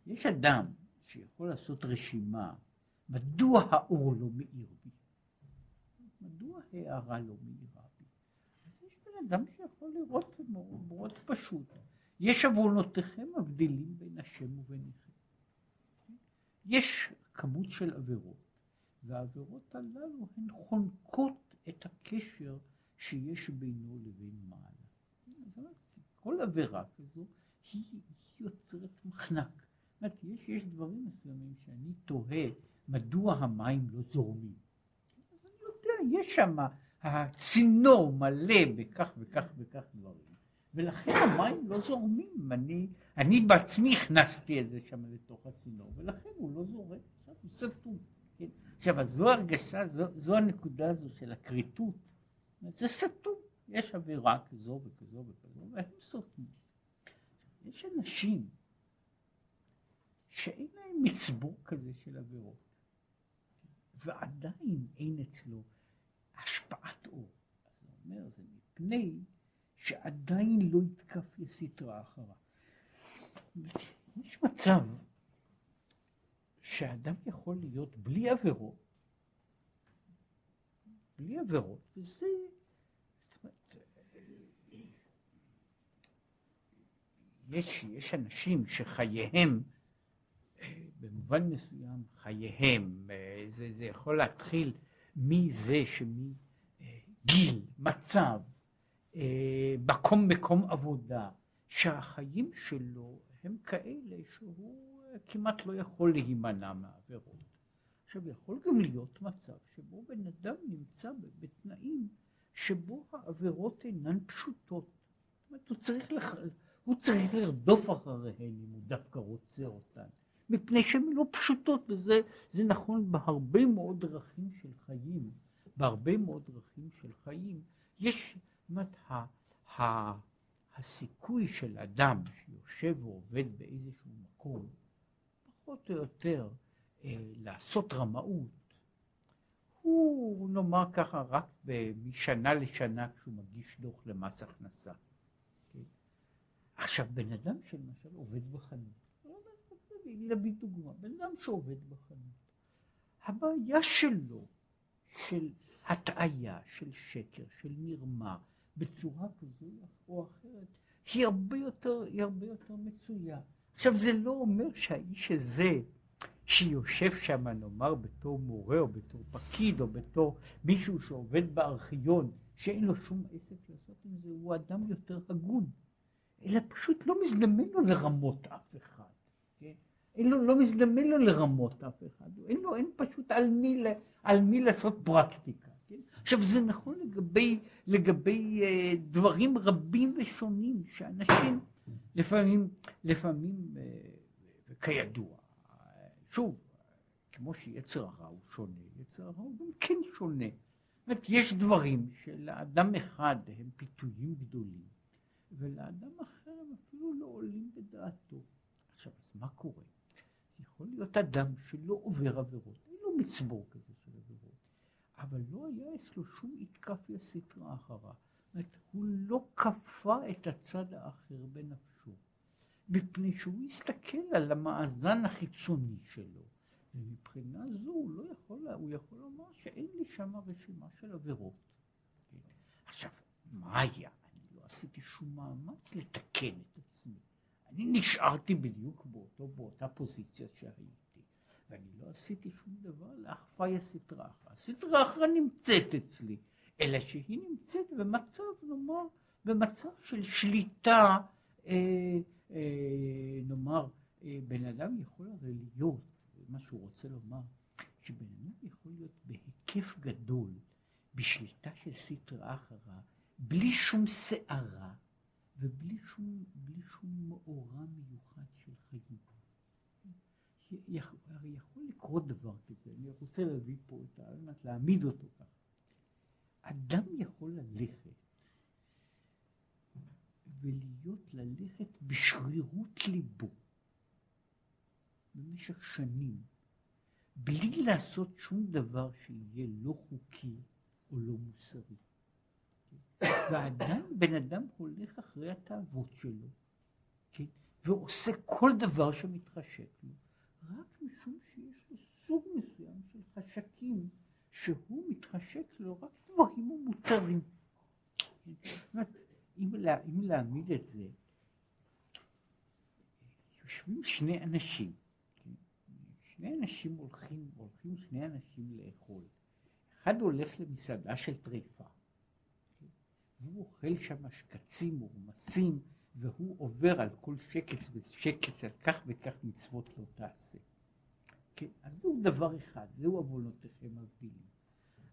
יש אדם שיכול לעשות רשימה מדוע האור לא מאיר בי? מדוע הערה לא מאירה בי? יש בן אדם שיכול לראות מאוד פשוט. יש עוונותיכם מבדילים בין השם וביניכם. יש כמות של עבירות, והעבירות הללו הן חונקות את הקשר שיש בינו לבין מעלה. כל עבירה כזו היא, יוצרת מחנק. זאת אומרת, יש, יש דברים מסוימים שאני תוהה מדוע המים לא זורמים. אני יודע, יש שם, הצינור מלא בכך וכך וכך דברים, ולכן המים לא זורמים. אני, אני בעצמי הכנסתי את זה שם לתוך הצינור, ולכן הוא לא זורם. עכשיו הוא סתום. כן? עכשיו, זו הרגשה, זו, זו הנקודה הזו של הכריתות. זה סתום. יש עבירה כזו וכזו וכזו, והם סותמים. יש אנשים שאין להם מצבור כזה של עבירות, ועדיין אין אצלו השפעת אור. אז הוא אומר, זה מפני שעדיין לא יתקף לסטרה אחריו. יש מצב שאדם יכול להיות בלי עבירות, בלי עבירות, וזה, יש, יש אנשים שחייהם, במובן מסוים, חייהם, זה, זה יכול להתחיל מזה שמגיל, מצב, מקום מקום עבודה, שהחיים שלו הם כאלה שהוא כמעט לא יכול להימנע מעבירות. עכשיו יכול גם להיות מצב שבו בן אדם נמצא בתנאים שבו העבירות אינן פשוטות. זאת אומרת, הוא צריך, לח... הוא צריך לרדוף אחריהן אם הוא דווקא רוצה אותן, מפני שהן לא פשוטות, וזה נכון בהרבה מאוד דרכים של חיים, בהרבה מאוד דרכים של חיים. יש, זאת אומרת, הסיכוי של אדם שיושב ועובד באיזשהו מקום, פחות או יותר אה, לעשות רמאות, הוא נאמר ככה רק משנה לשנה כשהוא מגיש דוח למס הכנסה. עכשיו בן אדם שלמשל עובד בחנות, לא להביא דוגמה, בן אדם שעובד בחנות, הבעיה שלו, של הטעיה, של שקר, של מרמה, בצורה כזו או אחרת, היא הרבה יותר, היא הרבה יותר מצויה. עכשיו זה לא אומר שהאיש הזה שיושב שם נאמר בתור מורה או בתור פקיד או בתור מישהו שעובד בארכיון שאין לו שום עסק לעשות עם זה, הוא אדם יותר הגון. אלא פשוט לא מזדמן לו לרמות אף אחד. כן? אין לו, לא מזדמן לו לרמות אף אחד. אין לו, אין פשוט על מי, על מי לעשות פרקטיקה. כן? עכשיו זה נכון לגבי, לגבי uh, דברים רבים ושונים שאנשים לפעמים, לפעמים uh, כידוע, שוב, כמו שיצר הרע הוא שונה, יצר הרע הוא גם כן שונה. זאת אומרת, יש דברים שלאדם אחד הם פיתויים גדולים, ולאדם אחר הם אפילו לא עולים בדעתו. עכשיו, אז מה קורה? יכול להיות אדם שלא עובר עבירות, אין לו מצבור כזה של עבירות, אבל לא היה אצלו שום איתקפיה סטרה אחריו. זאת אומרת, הוא לא כפה את הצד האחר בנפשו. מפני שהוא הסתכל על המאזן החיצוני שלו, ומבחינה זו הוא לא יכול, הוא יכול לומר שאין לי שם רשימה של עבירות. עכשיו, מה היה? עשיתי שום מאמץ לתקן את עצמי. אני נשארתי בדיוק באותו, באותה פוזיציה שהייתי, ואני לא עשיתי שום דבר לאחפי הסטרה אחרא. הסטרה אחרא נמצאת אצלי, אלא שהיא נמצאת במצב, נאמר, במצב של שליטה אה, אה, נאמר, אה, בן אדם יכול הרי להיות, מה שהוא רוצה לומר, שבן אדם יכול להיות בהיקף גדול, בשליטה של סטרא אחרא, בלי שום שערה ובלי שום, שום מאורע מיוחד של חיים. הרי יכול לקרות דבר כזה, אני רוצה להביא פה את ה... להעמיד אותו ככה. אדם יכול ללכת ולהיות ללכת בשרירות ליבו במשך שנים, בלי לעשות שום דבר שיהיה לא חוקי או לא מוסרי. ועדיין בן אדם הולך אחרי התאוות שלו, כן? ועושה כל דבר שמתחשק לו, רק משום שיש לו סוג מסוים של חשקים שהוא מתחשק לו רק דברים ומותרים. אם, לה, אם להעמיד את זה, יושבים שני אנשים, כן? שני אנשים הולכים, הולכים שני אנשים לאכול. אחד הולך למסעדה של טריפה? והוא אוכל שם שקצים ורמסים, והוא עובר על כל שקץ ושקץ, על כך וכך מצוות לא תעשה. כן, אז זהו דבר אחד, זהו עוונותיכם מבדילים.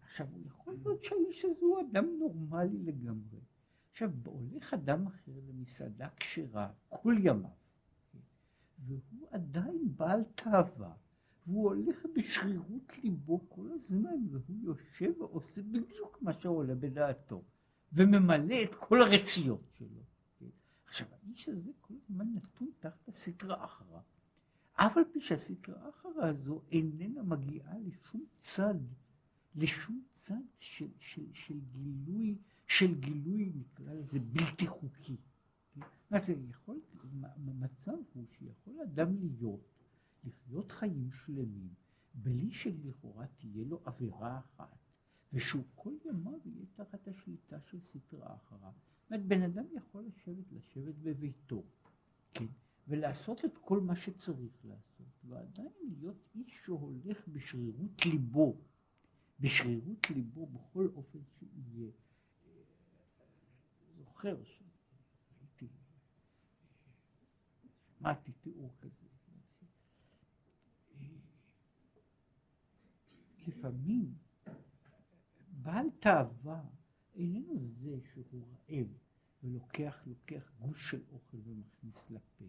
עכשיו, יכול להיות שהאיש הזה הוא אדם נורמלי לגמרי. עכשיו, הולך אדם אחר למסעדה כשרה כל ימיו, והוא עדיין בעל תאווה, והוא הולך בשרירות ליבו כל הזמן, והוא יושב ועושה בדיוק מה שעולה בדעתו, וממלא את כל הרציות שלו. האיש הזה כל הזמן נתון תחת הסטרה אחרה. אף על פי שהסטרה אחרה הזו איננה מגיעה לשום צד, לשום צד של, של, של גילוי, של גילוי נקרא לזה בלתי חוקי. זה יכול, המצב הוא שיכול אדם להיות, לחיות חיים שלמים, בלי שלכאורה תהיה לו עבירה אחת, ושהוא כל ימיו יהיה תחת השליטה של סטרה אחריו. זאת אומרת, בן אדם יכול לשבת, לשבת בביתו, כן, ולעשות את כל מה שצריך לעשות, ועדיין להיות איש שהולך בשרירות ליבו, בשרירות ליבו בכל אופן שיהיה. זוכר שהייתי, שמעתי תיאור כזה. לפעמים בעל תאווה איננו זה שהוא רעב ולוקח לוקח גוש של אוכל ומכניס לפה.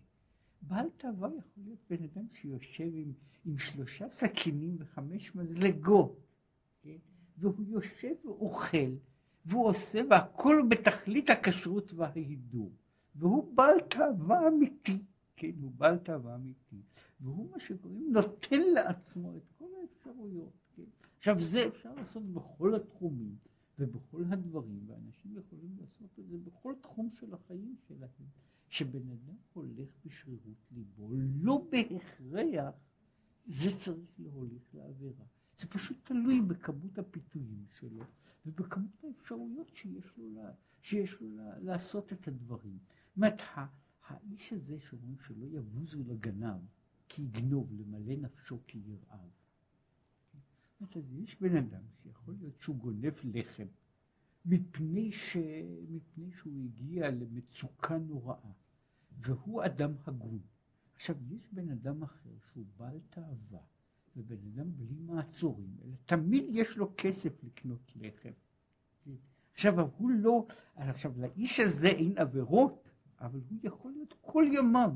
בעל תאווה יכול להיות בן אדם שיושב עם, עם שלושה סכינים וחמש מזלגות, כן? והוא יושב ואוכל, והוא עושה, והכל בתכלית הכשרות וההידור. והוא בעל תאווה אמיתי, כן, הוא בעל תאווה אמיתי, והוא מה שקוראים נותן לעצמו את כל האפשרויות. כן? עכשיו זה אפשר לעשות בכל התחומים ובכל הדברים, ואנשים יכולים לעשות את זה בכל תחום של החיים שלהם, שבן אדם הולך בשרירות ליבו, לא בהכרח זה צריך להוליך לעבירה. זה פשוט תלוי בכמות הפיתויים שלו ובכמות האפשרויות שיש לו, לה, שיש לו לה, לעשות את הדברים. זאת אומרת, האיש הזה שאומרים שלא יבוזו לגנב כי יגנוב, למלא נפשו כי ירעב. אז יש בן אדם שיכול להיות שהוא גונב לחם מפני, ש... מפני שהוא הגיע למצוקה נוראה, והוא אדם הגון. עכשיו, יש בן אדם אחר שהוא בעל תאווה, ובן אדם בלי מעצורים, אלא תמיד יש לו כסף לקנות לחם. עכשיו, הוא לא, עכשיו, לאיש הזה אין עבירות, אבל הוא יכול להיות כל ימיו,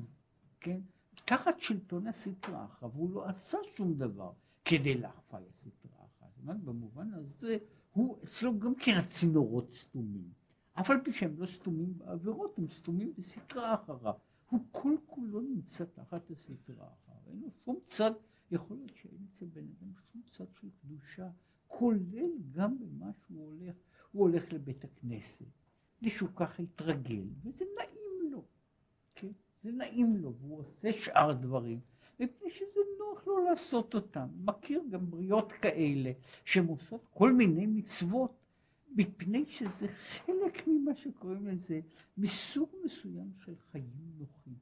כן? תחת שלטון הסטרה אחריו, והוא לא עשה שום דבר. כדי להחפה הסטרה אחת. במובן הזה, הוא, אצלו גם כן הצינורות סתומים. אף על פי שהם לא סתומים בעבירות, הם סתומים בסטרה אחריו. הוא כל כולו נמצא תחת הסטרה אחריו. אין לו שום צד, יכול להיות שאין אצל בן אדם שום צד של קדושה, כולל גם במה שהוא הולך, הוא הולך לבית הכנסת, שהוא ככה התרגל, וזה נעים לו, כן? זה נעים לו, והוא עושה שאר דברים. מפני שזה נוח לו לעשות אותם. מכיר גם בריות כאלה, שהן עושות כל מיני מצוות, מפני שזה חלק ממה שקוראים לזה, מסוג מסוים של חיים נוחים.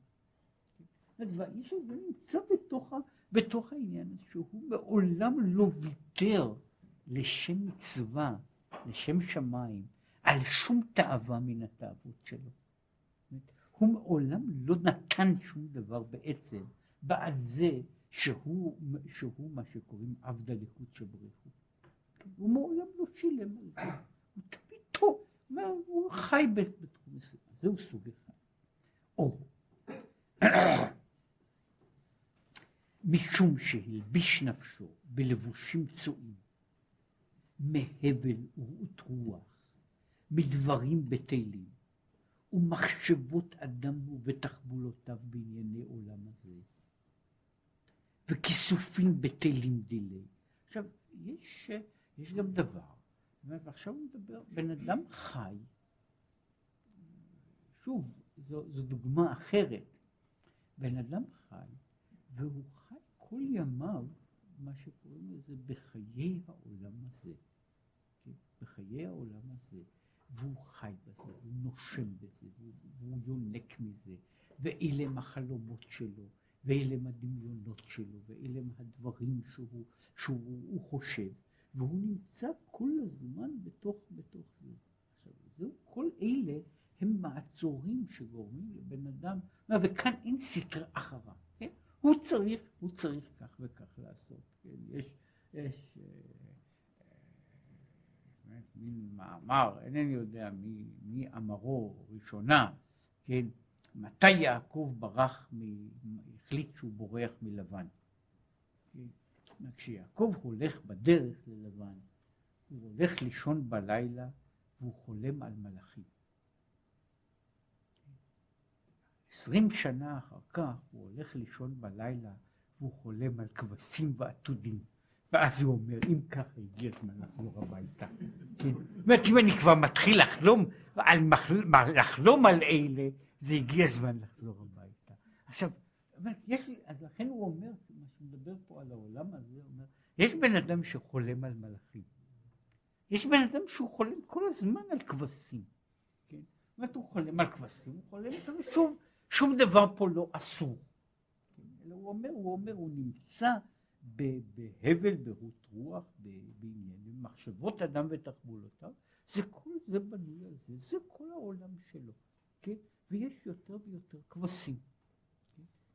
והאיש הזה נמצא בתוך, בתוך העניין שהוא מעולם לא ויתר לשם מצווה, לשם שמיים, על שום תאווה מן התאוות שלו. הוא מעולם לא נתן שום דבר בעצם בעד זה שהוא, שהוא מה שקוראים עבדה לחוץ שבריחו. הוא מעולם לא שילם על זה, הוא תמיד הוא חי בתחום מסוים, זהו סוג אחד. או משום שהלביש נפשו בלבושים צועים, מהבל ורעות רוח, מדברים בטלים, ומחשבות אדם ובתחבולותיו בענייני עולם הזה. וכיסופים בטלים דילי. עכשיו, יש, יש גם דבר, ועכשיו הוא מדבר, בן אדם חי, שוב, זו, זו דוגמה אחרת, בן אדם חי, והוא חי כל ימיו, מה שקוראים לזה, בחיי העולם הזה. כן? בחיי העולם הזה. והוא חי בזה, הוא נושם בזה, והוא, והוא יונק מזה, ואלה החלומות שלו, ואלה הם הדמיונות שלו, ואלה הם הדברים שהוא, שהוא חושב, והוא נמצא כל הזמן בתוך, בתוך זה. עכשיו, זהו, כל אלה הם מעצורים שגורמים לבן אדם, וכאן אין סטרה אחריו, כן? הוא צריך, הוא צריך כך וכך לעשות, כן? יש, יש אה, אה, מין מאמר, אינני יודע מי, מי אמרו ראשונה, כן? מתי יעקב ברח, מ... החליט שהוא בורח מלבן. כשיעקב הולך בדרך ללבן, הוא הולך לישון בלילה והוא חולם על מלאכים. עשרים שנה אחר כך הוא הולך לישון בלילה והוא חולם על כבשים ועתודים. ואז הוא אומר, אם ככה הגיע הזמן לחזור הביתה. כן? זאת אומרת, אם אני כבר מתחיל לחלום על, לחלום על אלה, זה הגיע הזמן לחזור הביתה. עכשיו, יש לי, אז לכן הוא אומר, מה שמדבר פה על העולם הזה, הוא אומר, יש בן אדם שחולם על מלאכים. יש בן אדם שהוא חולם כל הזמן על כבשים. כן? זאת אומרת, הוא חולם על כבשים, הוא חולם, שום, שום דבר פה לא אסור. כן? אלא הוא אומר, הוא אומר, הוא נמצא בהבל, ברות רוח, בעניין, במחשבות אדם ותחבולותיו, זה כל זה בנוי על זה, זה כל העולם שלו, כן? ויש יותר ויותר כבשים.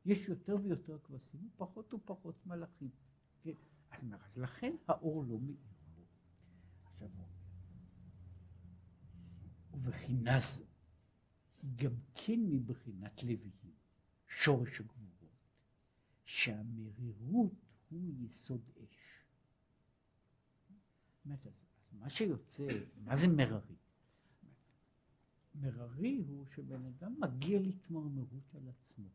יש יותר ויותר כבשים, ופחות ופחות מלאכים. כן? אז לכן האור לא מאיר. עכשיו הוא ובחינה זו גם כן מבחינת לוויים, שורש הגבורות, שהמרירות הוא יסוד אש. מה שיוצא, מה זה מררי? מררי הוא שבן אדם מגיע להתמרמרות על עצמו.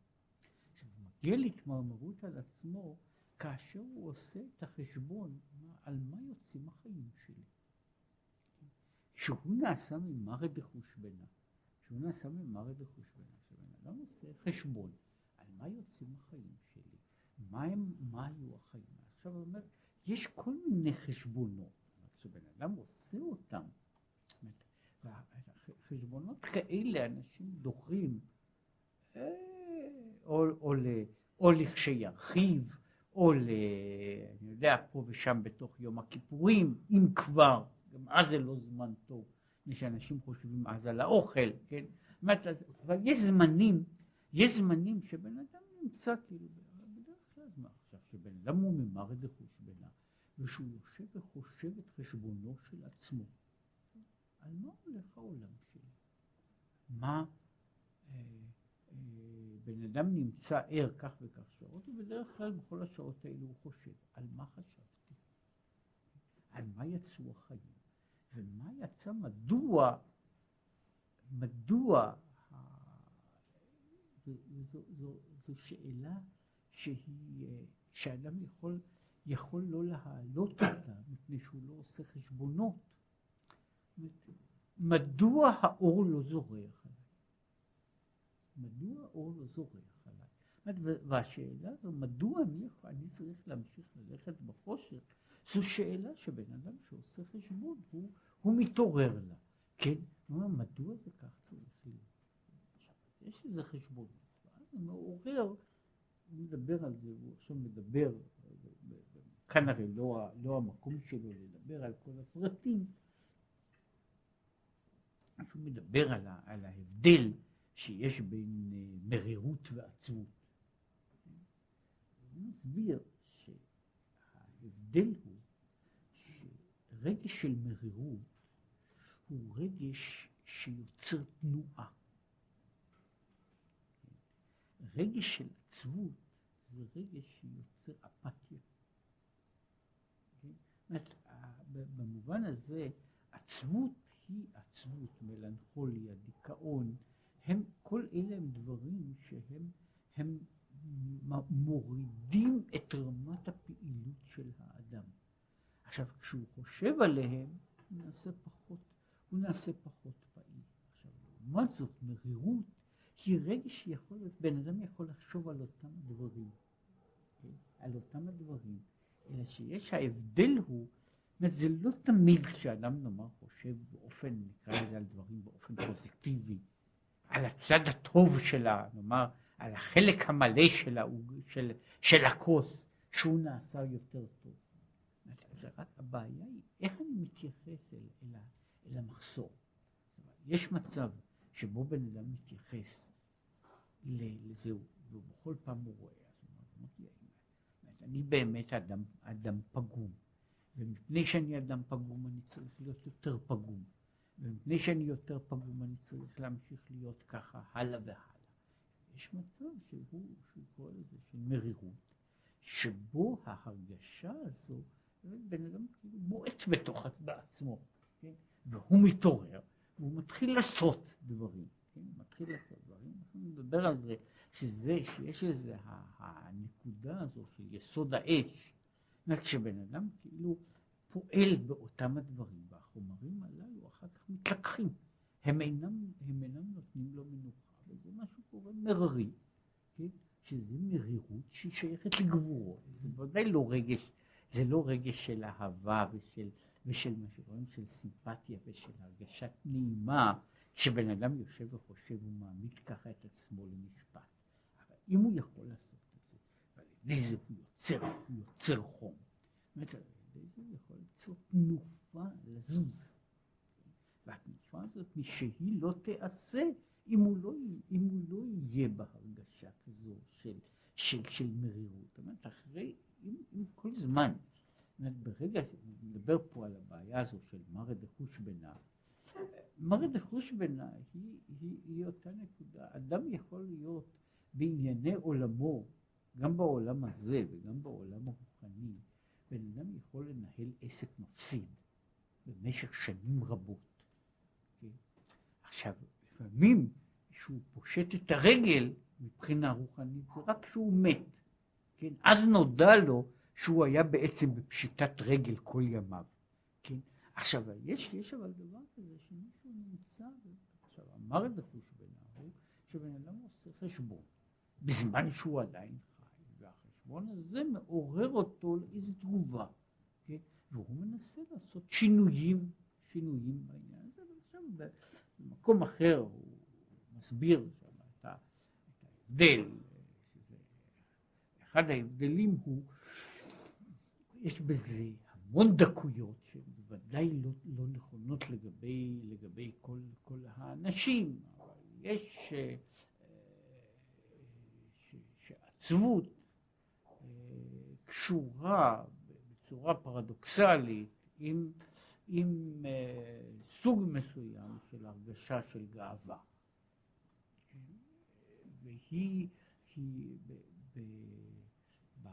עכשיו, מגיע להתמרמרות על עצמו כאשר הוא עושה את החשבון על מה יוצאים החיים שלי. שהוא נעשה ממרא דחושבנה, שהוא נעשה ממרא דחושבנה, שבן אדם עושה חשבון על מה יוצאים החיים שלי, מה, הם, מה היו החיים. עכשיו הוא אומר, יש כל מיני חשבונות, שבן אדם עושה אותם. חשבונות כאלה אנשים דוחים, אה, או, או, או לכשירחיב, או ל... אני יודע, פה ושם בתוך יום הכיפורים, אם כבר, גם אז זה לא זמן טוב, מפני שאנשים חושבים אז על האוכל, כן? אבל יש זמנים, יש זמנים שבן אדם נמצא כאילו אז מה עכשיו, שבן אדם הוא ממרא דחושבנה, ושהוא יושב וחושב את חשבונו של עצמו, על מה הולך העולם שלי? מה אה, אה, בן אדם נמצא ער כך וכך שעות, ובדרך כלל בכל השעות האלו הוא חושב, על מה חשבתי? על מה יצאו החיים? ומה יצא, מדוע, מדוע, זו, זו, זו, זו שאלה שהיא, אה, שאדם יכול, יכול לא להעלות אותה, מפני שהוא לא עושה חשבונות. מדוע האור לא זורח? מדוע האור לא זורח עליי? והשאלה הזו, מדוע אני, אני צריך להמשיך ללכת בחושך, זו שאלה שבן אדם שעושה חשבון, הוא, הוא מתעורר לה. כן? הוא אומר, מדוע זה כך צריך להיות? יש איזה חשבון, ואז הוא מעורר הוא מדבר על זה, הוא עכשיו מדבר, כאן הרי לא, לא המקום שלו לדבר על כל הפרטים, הוא מדבר על, ה, על ההבדל שיש בין uh, מרירות ועצבות. הוא מסביר שההבדל הוא שרגש של מרירות הוא רגש שיוצר תנועה. רגש של עצבות זה רגש שיוצר אפתיה. במובן הזה, עצבות היא עצבות, מלנכוליה, דיכאון, הם, כל אלה הם דברים שהם הם מורידים את רמת הפעילות של האדם. עכשיו, כשהוא חושב עליהם, הוא נעשה פחות, הוא נעשה פחות פעיל. עכשיו, לעומת זאת, מרירות היא רגש שיכול להיות, בן אדם יכול לחשוב על אותם דברים. על אותם הדברים, אלא שיש ההבדל הוא, אומרת זה לא תמיד כשאדם נאמר חושב באופן, נקרא לזה על דברים באופן פוזיטיבי, על הצד הטוב שלה, נאמר, על החלק המלא שלה, של, של הכוס, שהוא נעשה יותר טוב. זה רק הבעיה היא איך אני מתייחס אל, אל, אל המחסור. יש מצב שבו בן אדם מתייחס לזה, ובכל פעם הוא רואה, אני באמת אדם, אדם פגום, ומפני שאני אדם פגום אני צריך להיות יותר פגום, ומפני שאני יותר פגום אני צריך להמשיך להיות ככה הלאה והלאה. יש מצב שהוא, שהוא קורא לזה של מרירות, שבו ההרגשה הזו, בן אדם כאילו בועט בתוך בעצמו, כן? והוא מתעורר, והוא מתחיל לעשות דברים, כן? מתחיל לעשות דברים, אנחנו מדבר על זה, שזה, שיש איזה הנקודה הזו של יסוד האש, זאת שבן אדם כאילו פועל באותם הדברים, והחומרים הללו אחר כך מתלקחים, הם אינם, הם אינם נותנים לו מנוחה, וזה משהו קורה מררי, כן? שזה מרירות שהיא שייכת לגבורות, זה ודאי לא רגש, זה לא רגש של אהבה ושל, ושל מה שרואים, של סימפתיה ושל הרגשת נעימה, כשבן אדם יושב וחושב ומעמיד ככה את עצמו למשפט. אבל אם הוא יכול לעשות את זה, ועל ידי זה הוא יוצר, הוא יוצר חום. זאת אומרת, על ידי זה הוא יכול ליצור תנופה לזוז. והתנופה הזאת, משהיא לא תיעשה, אם הוא לא, אם הוא לא יהיה בהרגשה כזו של, של, של מרירות. זאת אומרת, אחרי, אם, אם כל זמן, אומרת, ברגע, נדבר פה על הבעיה הזו של מרא דחוש בנה, מרא דחוש בנה היא, היא, היא אותה נקודה. אדם יכול להיות בענייני עולמו, גם בעולם הזה וגם בעולם הרוחני, בן אדם יכול לנהל עסק מפסיד במשך שנים רבות. כן? עכשיו, לפעמים כשהוא פושט את הרגל מבחינה רוחנית, זה רק כשהוא מת. כן? אז נודע לו שהוא היה בעצם בפשיטת רגל כל ימיו. כן? עכשיו, יש, יש אבל דבר כזה שמישהו נמצא, עכשיו, אמר את זה חושבנה, שבן אדם עושה חשבון, בזמן שהוא עדיין חי, והחשבון הזה מעורר אותו לאיזו תגובה, כן? והוא מנסה לעשות שינויים, שינויים בעניין הזה, ועכשיו במקום אחר הוא מסביר את ההבדל, אחד ההבדלים הוא, יש בזה המון דקויות שהן בוודאי לא, לא נכונות לגבי, לגבי כל, כל האנשים, אבל יש אה, אה, קשורה בצורה פרדוקסלית עם, עם אה, סוג מסוים של הרגשה של גאווה. והיא, היא ב, ב, ב,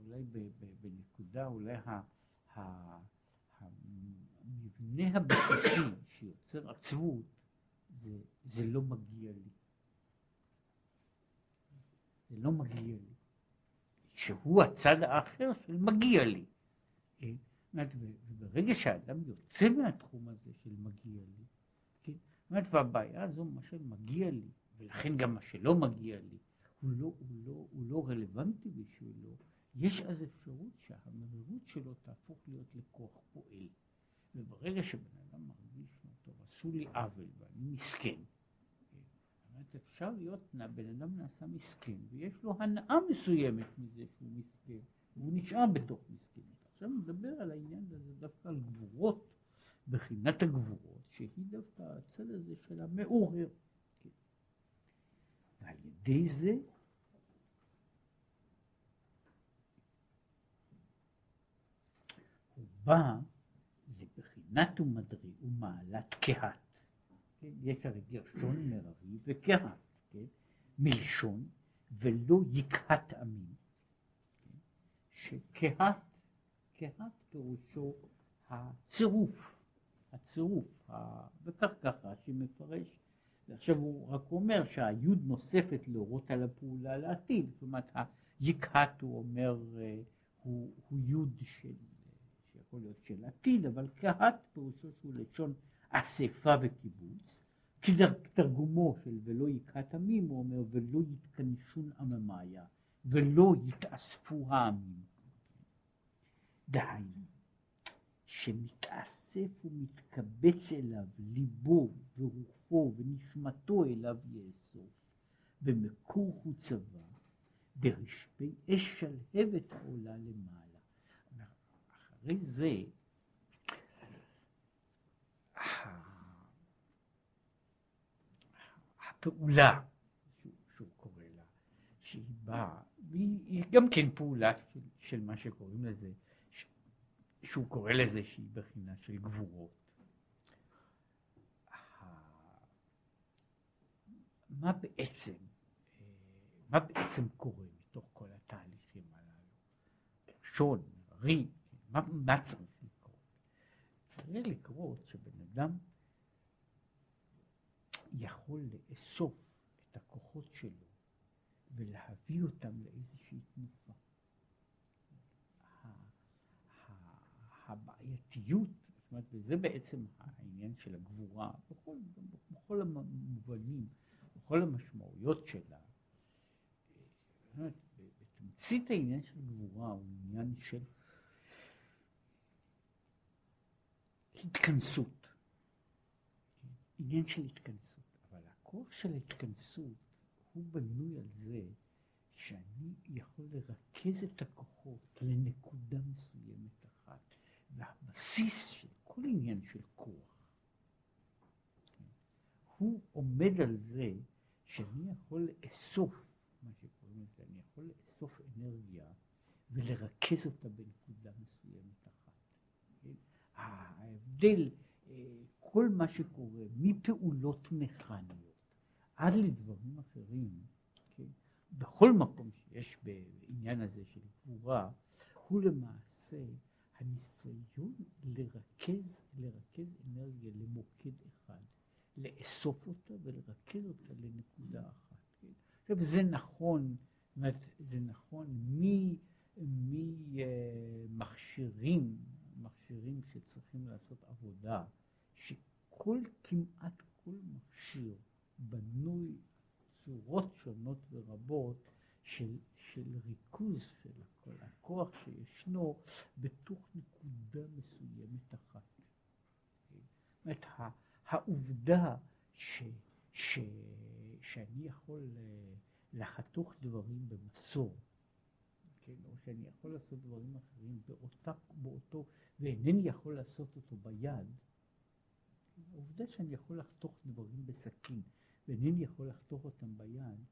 אולי בנקודה, אולי המבנה הבסיסי שיוצר עצבות, זה, זה לא מגיע לי. זה לא מגיע לי. שהוא הצד האחר של מגיע לי. כן? וברגע שהאדם יוצא מהתחום הזה של מגיע לי, כן? זאת והבעיה הזו, מה שמגיע לי, ולכן גם מה שלא מגיע לי, הוא לא, הוא לא, הוא לא רלוונטי בשבילו, יש אז אפשרות שהמרירות שלו תהפוך להיות לכוח פועל. וברגע שבן אדם מרגיש, טוב, עשו לי עוול ואני מסכן, באמת אפשר להיות, בן אדם נעשה מסכן, ויש לו הנאה מסוימת מזה שהוא מסכן, והוא נשאר בתוך מסכנות. עכשיו נדבר על העניין הזה דווקא על גבורות, בחינת הגבורות, שהיא דווקא הצד הזה של המעורר. כן. ועל ידי זה בא לבחינת ומדרי ומעלת קהת. כן? יש הרי גרשון מררי וקהת, כן? מלשון ולא יקהת עמים. כן? שקהת, קהת פירושו הצירוף, הצירוף, ה... וכך ככה שמפרש. ועכשיו הוא רק אומר שהיוד נוספת להורות על הפעולה לעתיד, זאת אומרת היקהת הוא אומר אה, הוא, הוא יוד של יכול להיות של עתיד, אבל קהת פירושו שהוא לשון אספה וקיבוץ, כתרגומו של ולא יקהת עמים, הוא אומר ולא יתכנסון עממיה, ולא יתאספו העמים. דהיינו, שמתאסף ומתקבץ אליו ליבו ורוחו ונשמתו אליו יאסוף, ומקור חוצבה, ברשפי אש שלהבת העולה למעלה. אחרי זה, הפעולה שהוא קורא לה, שהיא באה, והיא גם כן פעולה של, של מה שקוראים לזה, שהוא קורא לזה שהיא בחינה של גבורות. מה בעצם, מה בעצם קורה מתוך כל התהליכים הללו? שון, ריב, מה, מה צריך לקרות? צריך לקרות שבן אדם יכול לאסוף את הכוחות שלו ולהביא אותם לאיזושהי תנופה. הבעייתיות, זאת אומרת, וזה בעצם העניין של הגבורה, בכל, בכל המובנים, בכל המשמעויות שלה. אומרת, בתמצית העניין של גבורה הוא עניין של התכנסות. עניין של התכנסות. אבל הכוח של ההתכנסות הוא בנוי על זה שאני יכול לרכז את הכוחות לנקודה מסוימת אחת. והבסיס של כל עניין של כוח, כן, הוא עומד על זה שאני יכול לאסוף, מה שקוראים לזה, אני יכול לאסוף אנרגיה ולרכז אותה בנקודה מסוימת אחת. כן? ההבדל, כל מה שקורה, מפעולות מכניות עד לדברים אחרים, כן? בכל מקום שיש בעניין הזה של גבורה, הוא למעשה הניסיון לרכז, לרכז אנרגיה למוקד אחד, לאסוף אותה ולרכז אותה לנקודה אחת. כן? עכשיו זה נכון, זאת זה נכון ממכשירים, מכשירים שצריכים לעשות עבודה, שכל, כמעט כל מכשיר בנוי צורות שונות ורבות של, של ריכוז של הכל, הכוח שישנו בתוך נקודה מסוימת אחת. זאת אומרת, העובדה ש, ש, שאני יכול אה, לחתוך דברים במסור, כן, או שאני יכול לעשות דברים אחרים באותה, באותו, ואינני יכול לעשות אותו ביד, העובדה שאני יכול לחתוך דברים בסכין ואינני יכול לחתוך אותם ביד,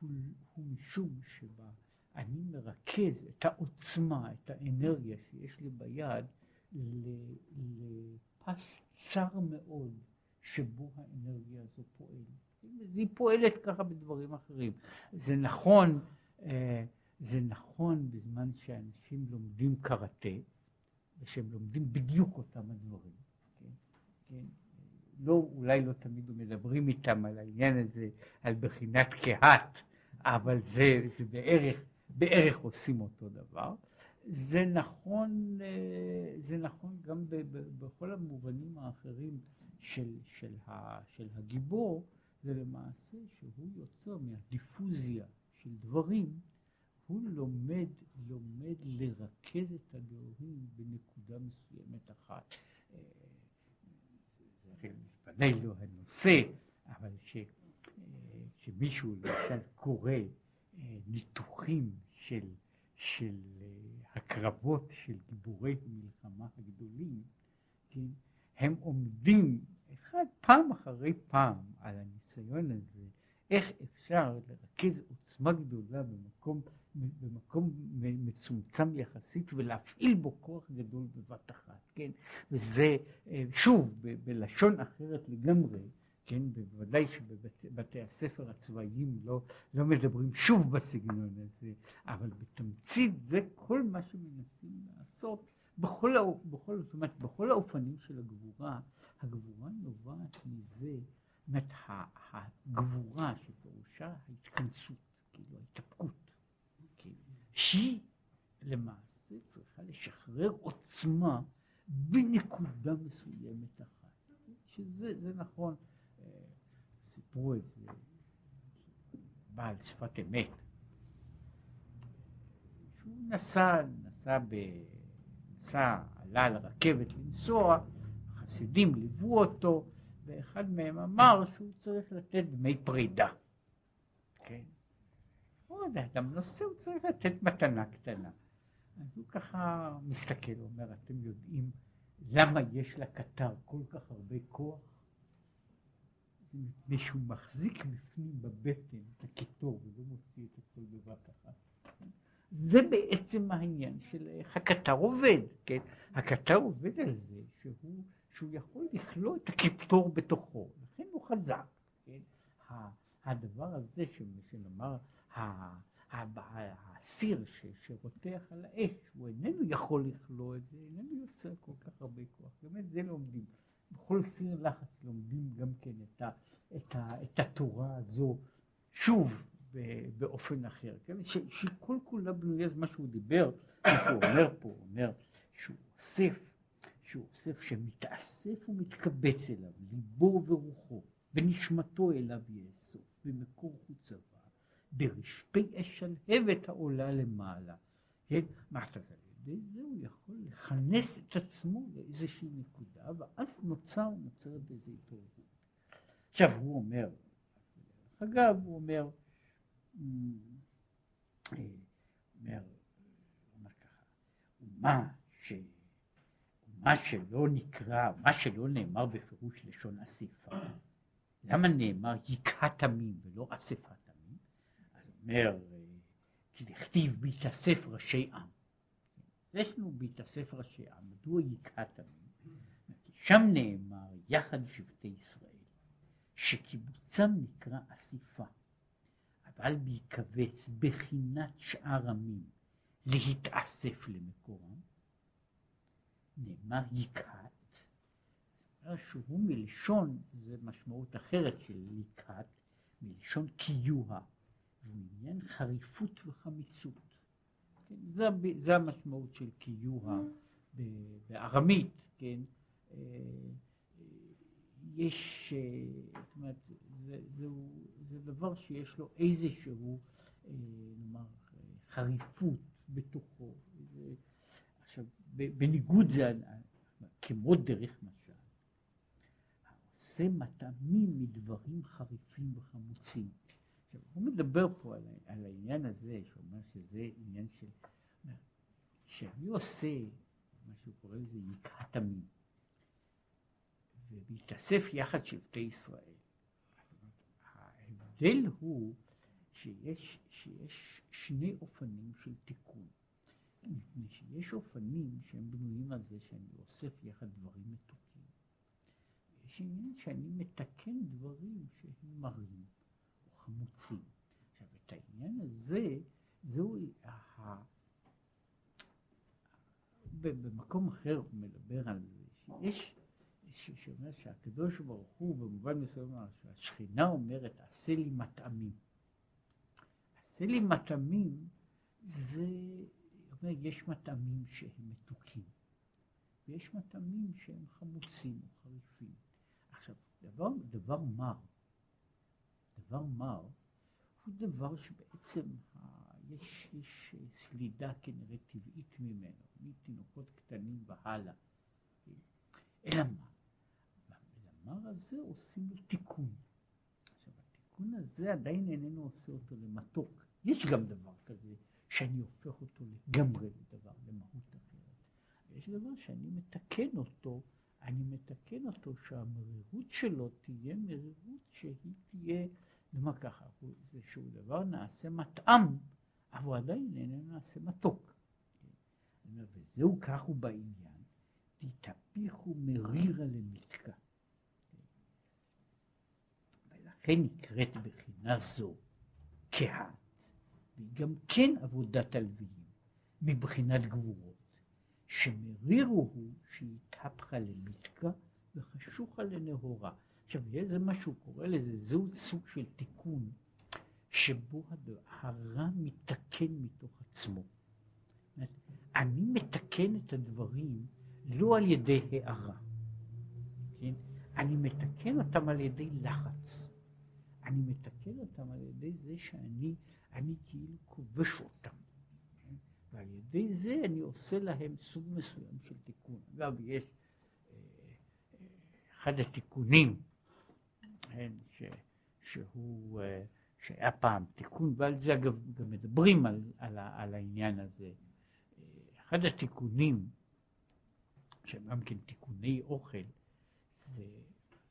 הוא, הוא משום שבה אני מרכז את העוצמה, את האנרגיה שיש לי ביד לפס צר מאוד שבו האנרגיה הזו פועלת. היא פועלת ככה בדברים אחרים. זה נכון, אה, זה נכון בזמן שאנשים לומדים קראטה, ושהם לומדים בדיוק אותם הדברים. כן? כן? לא, אולי לא תמיד מדברים איתם על העניין הזה, על בחינת קהת, אבל זה, זה בערך, בערך עושים אותו דבר. זה נכון, אה, זה נכון גם ב, ב, בכל המובנים האחרים של, של, ה, של הגיבור, זה למעשה שהוא יוצר מהדיפוזיה של דברים, הוא לומד, לומד לרכז את הדברים בנקודה מסוימת אחת. אה, זה ודאי לא הנושא, אבל ש, שמישהו למשל קורא אה, ניתוחים של, של אה, הקרבות של גיבורי המלחמה הגדולים, כן, הם עומדים אחד פעם אחרי פעם על הניסיון הזה, איך אפשר לרכז עוצמה גדולה במקום, במקום מצומצם יחסית ולהפעיל בו כוח גדול בבת אחת, כן? וזה, אה, שוב, ב- בלשון אחרת לגמרי, כן? בוודאי שבבתי הספר הצבאיים לא, לא מדברים שוב בסגנון הזה, אבל בתמצית זה כל מה שמנסים לעשות בכל, בכל, זאת אומרת, בכל האופנים של הגבורה, הגבורה נובעת מזה אומרת, הגבורה שפירושה ההתכנסות, כאילו ההתאפקות, כאילו, שהיא למעשה צריכה לשחרר עוצמה בנקודה מסוימת אחת, שזה נכון, סיפרו את זה בעל שפת אמת, שהוא נסע, נסע, ב, נסע, עלה על הרכבת לנסוע, חסידים ליוו אותו, ואחד מהם אמר שהוא צריך לתת דמי פרידה. כן? הוא יודע, אדם נושא הוא צריך לתת מתנה קטנה. אז הוא ככה מסתכל, אומר, אתם יודעים למה יש לקטר כל כך הרבה כוח? מפני שהוא מחזיק בפנים בבטן את הקיטור ולא מוציא את הכל בבת אחת. זה בעצם העניין של איך הקטר עובד, כן? הקטר עובד על זה שהוא שהוא יכול לכלוא את הקיפטור בתוכו, לכן הוא חזק. כן? הדבר הזה, שנאמר, הסיר שרותח על האש, הוא איננו יכול לכלוא את זה, איננו יוצר כל כך הרבה כוח. באמת זה לומדים. בכל סיר לחץ לומדים גם כן את, ה, את, ה, את התורה הזו שוב באופן אחר, כן? ש, שכל כולה בנויה זה מה שהוא דיבר, מה שהוא אומר פה, הוא אומר שהוא אוסף, שהוא אוסף שמתאסף ומתקבץ אליו, ליבו ורוחו, ונשמתו אליו יאסוף, במקור חוצבה, ברשפי אש שלהבת העולה למעלה. כן? מה אתה ידי זה הוא יכול לכנס את עצמו לאיזושהי נקודה, ואז נוצר, נוצרת איזו התעוררות. עכשיו הוא אומר, אגב, הוא אומר, אומר, אומר ככה, ומה, ש, ומה שלא נקרא, מה שלא נאמר בפירוש לשון אסיפה, למה נאמר יקהת עמים ולא אספת עמים? אז אומר, כי דכתיב בהתאסף ראשי עם. יש לנו בהתאסף ראשי עם, מדוע עמים? שם נאמר יחד שבטי ישראל, שקיבוצם נקרא אסיפה. אבל להיקבץ בחינת שאר עמים להתאסף למקורם, נאמר יקהת, שהוא מלשון, זה משמעות אחרת של יקהת, מלשון קיוה, הוא עניין חריפות וחמיצות. כן, זה, זה המשמעות של קיוה בארמית, כן? אה, יש, אה, זאת אומרת, זה, זה, זה דבר שיש לו איזשהו, אה, נאמר, חריפות בתוכו. זה, עכשיו, בניגוד זה, כמו דרך משל, העושה מטעמים מדברים חריפים וחמוצים. עכשיו, הוא מדבר פה על, על העניין הזה, שאומר שזה עניין של, כשאני עושה, מה שהוא קורא לזה יקהת עמים. ובהתאסף יחד שבטי ישראל. ההבדל הוא שיש, שיש שני אופנים של תיקון. מפני שיש אופנים שהם בנויים על זה שאני אוסף יחד דברים מתוקים. יש עניין שאני מתקן דברים שהם מרים חמוצים. עכשיו, את העניין הזה, זהו, ה... במקום אחר הוא מדבר על זה, שיש שאומר שהקדוש ברוך הוא במובן מסוים שהשכינה אומרת עשה לי מטעמים. עשה לי מטעמים זה אומר יש מטעמים שהם מתוקים ויש מטעמים שהם חמוצים או חריפים. עכשיו דבר, דבר מר, דבר מר הוא דבר שבעצם. יש, יש סלידה כנראה טבעית ממנו, מתינוקות קטנים והלאה. אלא מה? במאמר הזה עושים לו תיקון. עכשיו, התיקון הזה עדיין איננו עושה אותו למתוק. יש גם דבר כזה שאני הופך אותו לגמרי לדבר, למהות אחרת. ויש דבר שאני מתקן אותו, אני מתקן אותו שהמרירות שלו תהיה מרירות שהיא תהיה, נאמר ככה, זה שהוא דבר נעשה מטעם, אבל הוא עדיין איננו נעשה מתוק. וזהו כך הוא בעניין, תתהפיכו מרירה למתקה. לכן נקראת בחינה זו קהת, והיא גם כן עבודת הלוויים, מבחינת גבורות, שמרירו הוא שהתהפכה למתקה וחשוכה לנהורה. עכשיו, זה מה שהוא קורא לזה, זהו סוג של תיקון, שבו הרע מתקן מתוך עצמו. אני מתקן את הדברים לא על ידי הערה, כן? אני מתקן אותם על ידי לחץ. אני מתקן אותם על ידי זה שאני אני כאילו כובש אותם. כן? ועל ידי זה אני עושה להם סוג מסוים של תיקון. אגב, יש אה, אה, אחד התיקונים, שהוא, אה, שהיה פעם תיקון, ועל זה אגב גם מדברים על, על, על העניין הזה. אחד התיקונים, שהם גם כן תיקוני אוכל, זה,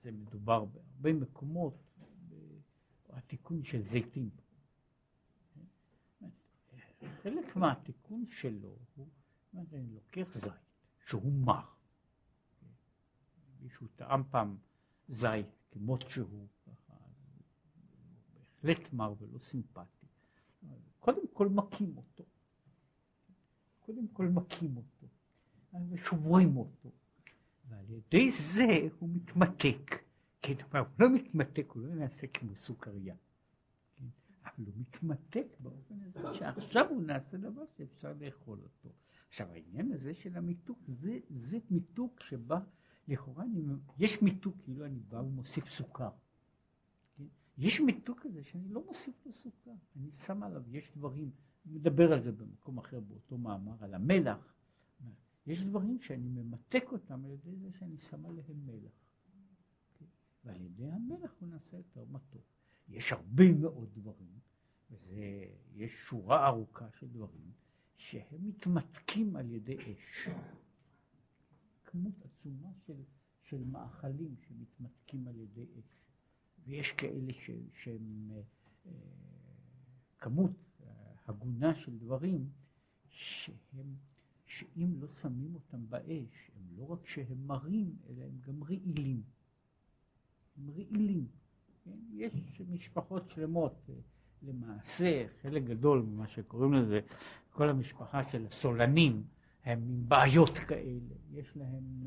זה מדובר בהרבה מקומות התיקון של זיתים. חלק מהתיקון שלו הוא, אני לוקח זית שהוא מר. מישהו טעם פעם זית כמות שהוא, ככה, בהחלט מר ולא סימפטי. קודם כל מכים אותו. קודם כל מכים אותו, ושוברים אותו, ועל ידי זה הוא מתמתק. כן, אבל הוא לא מתמתק, הוא לא נעשה כמו סוכריה. כן? אבל הוא מתמתק באופן הזה שעכשיו הוא נעשה דבר שאפשר לאכול אותו. עכשיו העניין הזה של המיתוק, זה, זה מיתוק שבא, לכאורה, אני, יש מיתוק כאילו אני בא ומוסיף סוכר. יש מיתוק כזה שאני לא מוסיף לו סוכר, אני שם עליו, יש דברים, אני מדבר על זה במקום אחר באותו מאמר, על המלח. יש דברים שאני ממתק אותם על ידי זה שאני שם עליהם מלח. ועל ידי המלח הוא נעשה יותר מתוק. יש הרבה מאוד דברים, ויש שורה ארוכה של דברים, שהם מתמתקים על ידי אש. כמות עצומה של, של מאכלים שמתמתקים על ידי אש. ויש כאלה ש, שהם אה, כמות אה, הגונה של דברים שהם, שאם לא שמים אותם באש, הם לא רק שהם מרים, אלא הם גם רעילים. הם רעילים. כן? יש משפחות שלמות, אה, למעשה חלק גדול ממה שקוראים לזה, כל המשפחה של הסולנים, הם עם בעיות כאלה, יש להם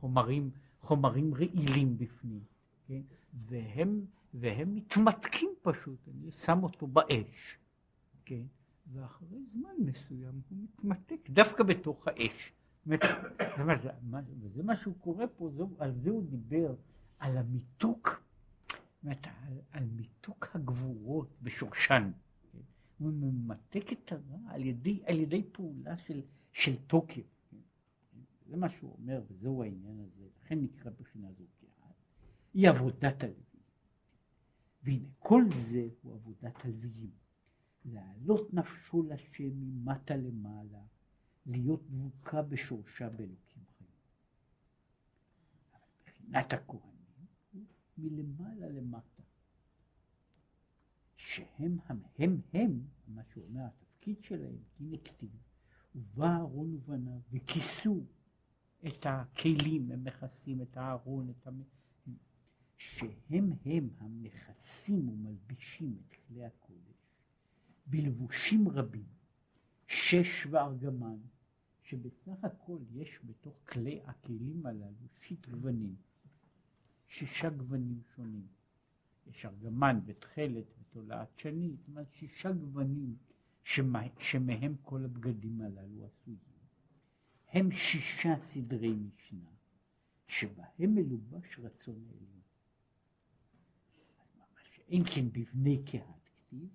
חומרים, חומרים רעילים בפנים, כן? והם, והם מתמתקים פשוט, אני שם אותו באש, כן? ואחרי זמן מסוים הוא מתמתק דווקא בתוך האש. וזה מה שהוא קורא פה, על זה הוא דיבר, על המיתוק אומרת, על, על מיתוק הגבורות בשורשן. הוא ממתק את הרע על ידי, על ידי פעולה של, של תוקף. זה מה שהוא אומר, וזהו העניין הזה, לכן נקרא בחינה זו כעד. היא עבודת הלווים. והנה, כל זה הוא עבודת הלוויים. להעלות נפשו לשם ממטה למעלה, להיות דבוקה בשורשה באלוקים חיים. אבל בחינת הכהן מלמעלה למטה. שהם הם הם הם, מה שאומר התפקיד שלהם, הנה כתיב, ובא אהרון ובניו וכיסו את הכלים, הם מכסים את הארון, את המ... שהם הם המכסים ומלבישים את כלי הקודש בלבושים רבים, שש וארגמן, שבסך הכל יש בתוך כלי הכלים הללו שיט גוונים. שישה גוונים שונים. יש ארגמן ותכלת ותולעת שני, זאת אומרת שישה גוונים שמה, שמהם כל הבגדים הללו עשויים. הם שישה סדרי משנה, שבהם מלובש רצון העליון. אין כן בבני קהת כתיב,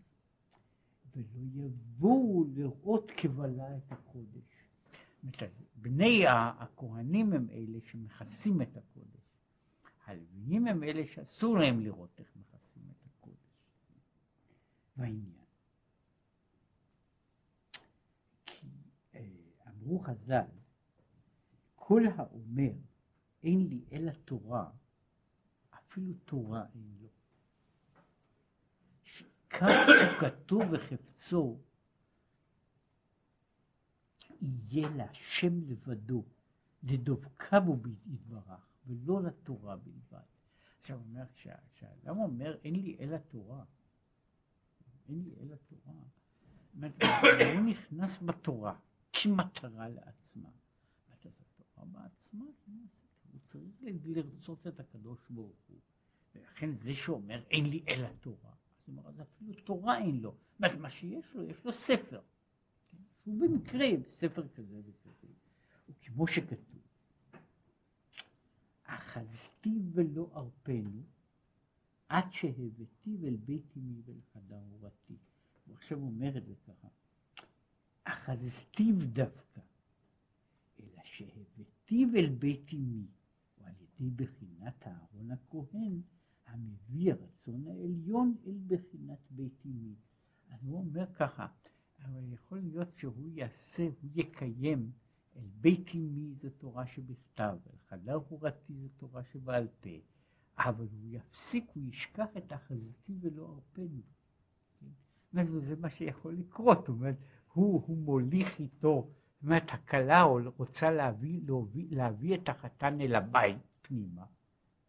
ולא יבואו לראות כבלה את הקודש. בני הכהנים הם אלה שמכסים את הקודש. הלוויים הם אלה שאסור להם לראות איך מכסים את הקודש. והעניין. כי אה, אמרו חז"ל, כל האומר אין לי אלא תורה, אפילו תורה אין לו. כך כתוב וחפצו יהיה להשם לבדו, לדבקה בו יתברך. ולא לתורה בלבד. עכשיו אומר, כשאדם אומר אין לי אלא תורה, אין לי אלא תורה, הוא נכנס בתורה כמטרה לעצמה. התורה בעצמה, הוא צריך לרצות את הקדוש ברוך הוא. ולכן זה שאומר אין לי אלא תורה, אומרת, אז אפילו תורה אין לו. מה שיש לו, יש לו ספר. שהוא במקרה ספר כזה וכזה. וכמו שכתוב, אחזתי ולא ארפנו, עד שהבאתי אל בית אמי ואל חדר הורתי. הוא עכשיו אומר את זה ככה, אחזתיו דווקא, אלא שהבאתי אל בית אמי, ועל ידי בחינת אהרון הכהן, המביא הרצון העליון אל בחינת בית אמי. אז הוא אומר ככה, אבל יכול להיות שהוא יעשה, הוא יקיים אל בית אמי זו תורה שבכתב, אל חדר הורתי זו תורה שבעל פה, אבל הוא יפסיק, הוא ישכח את החזיתי ולא ארפני. כן? זה מה שיכול לקרות, זאת אומרת, הוא, הוא מוליך איתו, זאת אומרת, הכלה רוצה להביא, להביא, להביא את החתן אל הבית פנימה,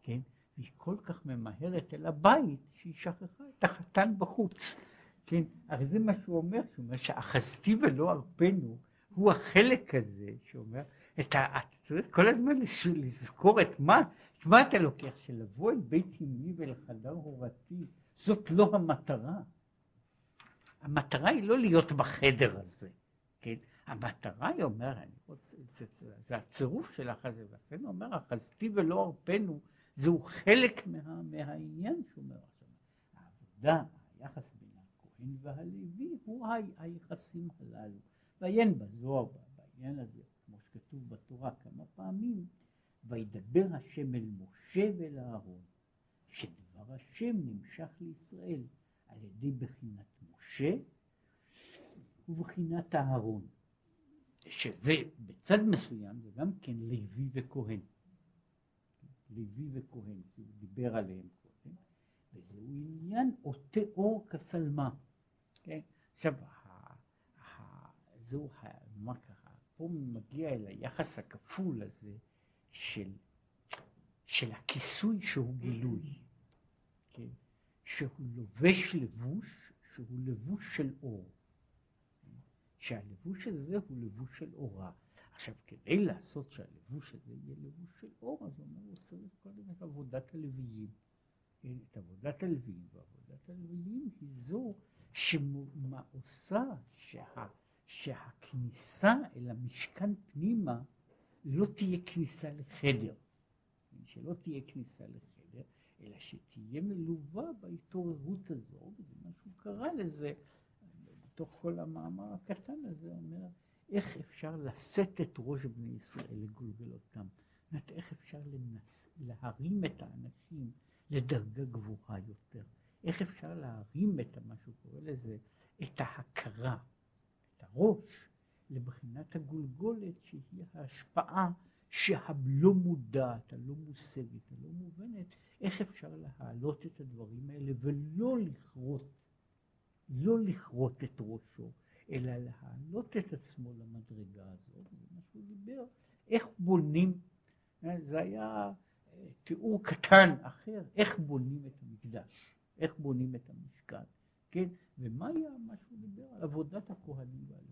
כן? והיא כל כך ממהרת אל הבית, שהיא שכחה את החתן בחוץ, כן? הרי זה מה שהוא אומר, שהוא אומר שאחזתי ולא ארפנו, הוא החלק הזה שאומר, את ה... צריך כל הזמן לזכור את מה, את מה אתה לוקח, שלבוא אל בית אמי ואל חדר הורתי, זאת לא המטרה. המטרה היא לא להיות בחדר הזה, כן? המטרה היא אומר, אני רוצה, זה, זה, זה הצירוף של החזה, ולכן אומר, אחזתי ולא ארפנו, זהו חלק מה, מהעניין שהוא אומר. העבודה, היחס בין הכהן והלוי, הוא היחסים הללו. ועיין בזוהר, בעניין הזה, כמו שכתוב בתורה כמה פעמים, וידבר השם אל משה ואל אהרון, שדבר השם נמשך לישראל על ידי בחינת משה ובחינת אהרון. שזה בצד מסוים זה גם כן לוי וכהן. לוי וכהן, שהוא דיבר עליהם קודם, וזהו עניין עוטה אור כסלמה. כן? עכשיו, זהו, מה ככה, פה מגיע אל היחס הכפול הזה של, של הכיסוי שהוא גילוי, כן? שהוא לובש לבוש שהוא לבוש של אור. שהלבוש הזה הוא לבוש של אורה. עכשיו, כדי לעשות שהלבוש הזה יהיה לבוש של אור, אז הוא אומר, הוא צריך קודם את עבודת הלוויים. את עבודת הלוויים, ועבודת הלוויים היא זו שמה עושה שה, שהכניסה אל המשכן פנימה לא תהיה כניסה לחדר. שלא תהיה כניסה לחדר, אלא שתהיה מלווה בהתעוררות הזו, וזה מה שהוא קרא לזה, בתוך כל המאמר הקטן הזה אומר, איך אפשר לשאת את ראש בני ישראל לגולגלותם. זאת איך אפשר לנס, להרים את האנשים לדרגה גבוהה יותר. איך אפשר להרים את מה שהוא קורא לזה, את ההכרה, את הראש, לבחינת הגולגולת שהיא ההשפעה שהלא מודעת, הלא מושגת, הלא מובנת, איך אפשר להעלות את הדברים האלה ולא לכרות לא לכרות את ראשו, אלא להעלות את עצמו למדרגה הזאת, זה מה שהוא דיבר, איך בונים, זה היה אה, תיאור קטן אחר, איך בונים את המקדש, איך בונים את המשכן, כן, ומה היה מה שהוא דיבר על עבודת הכהנים והלווים.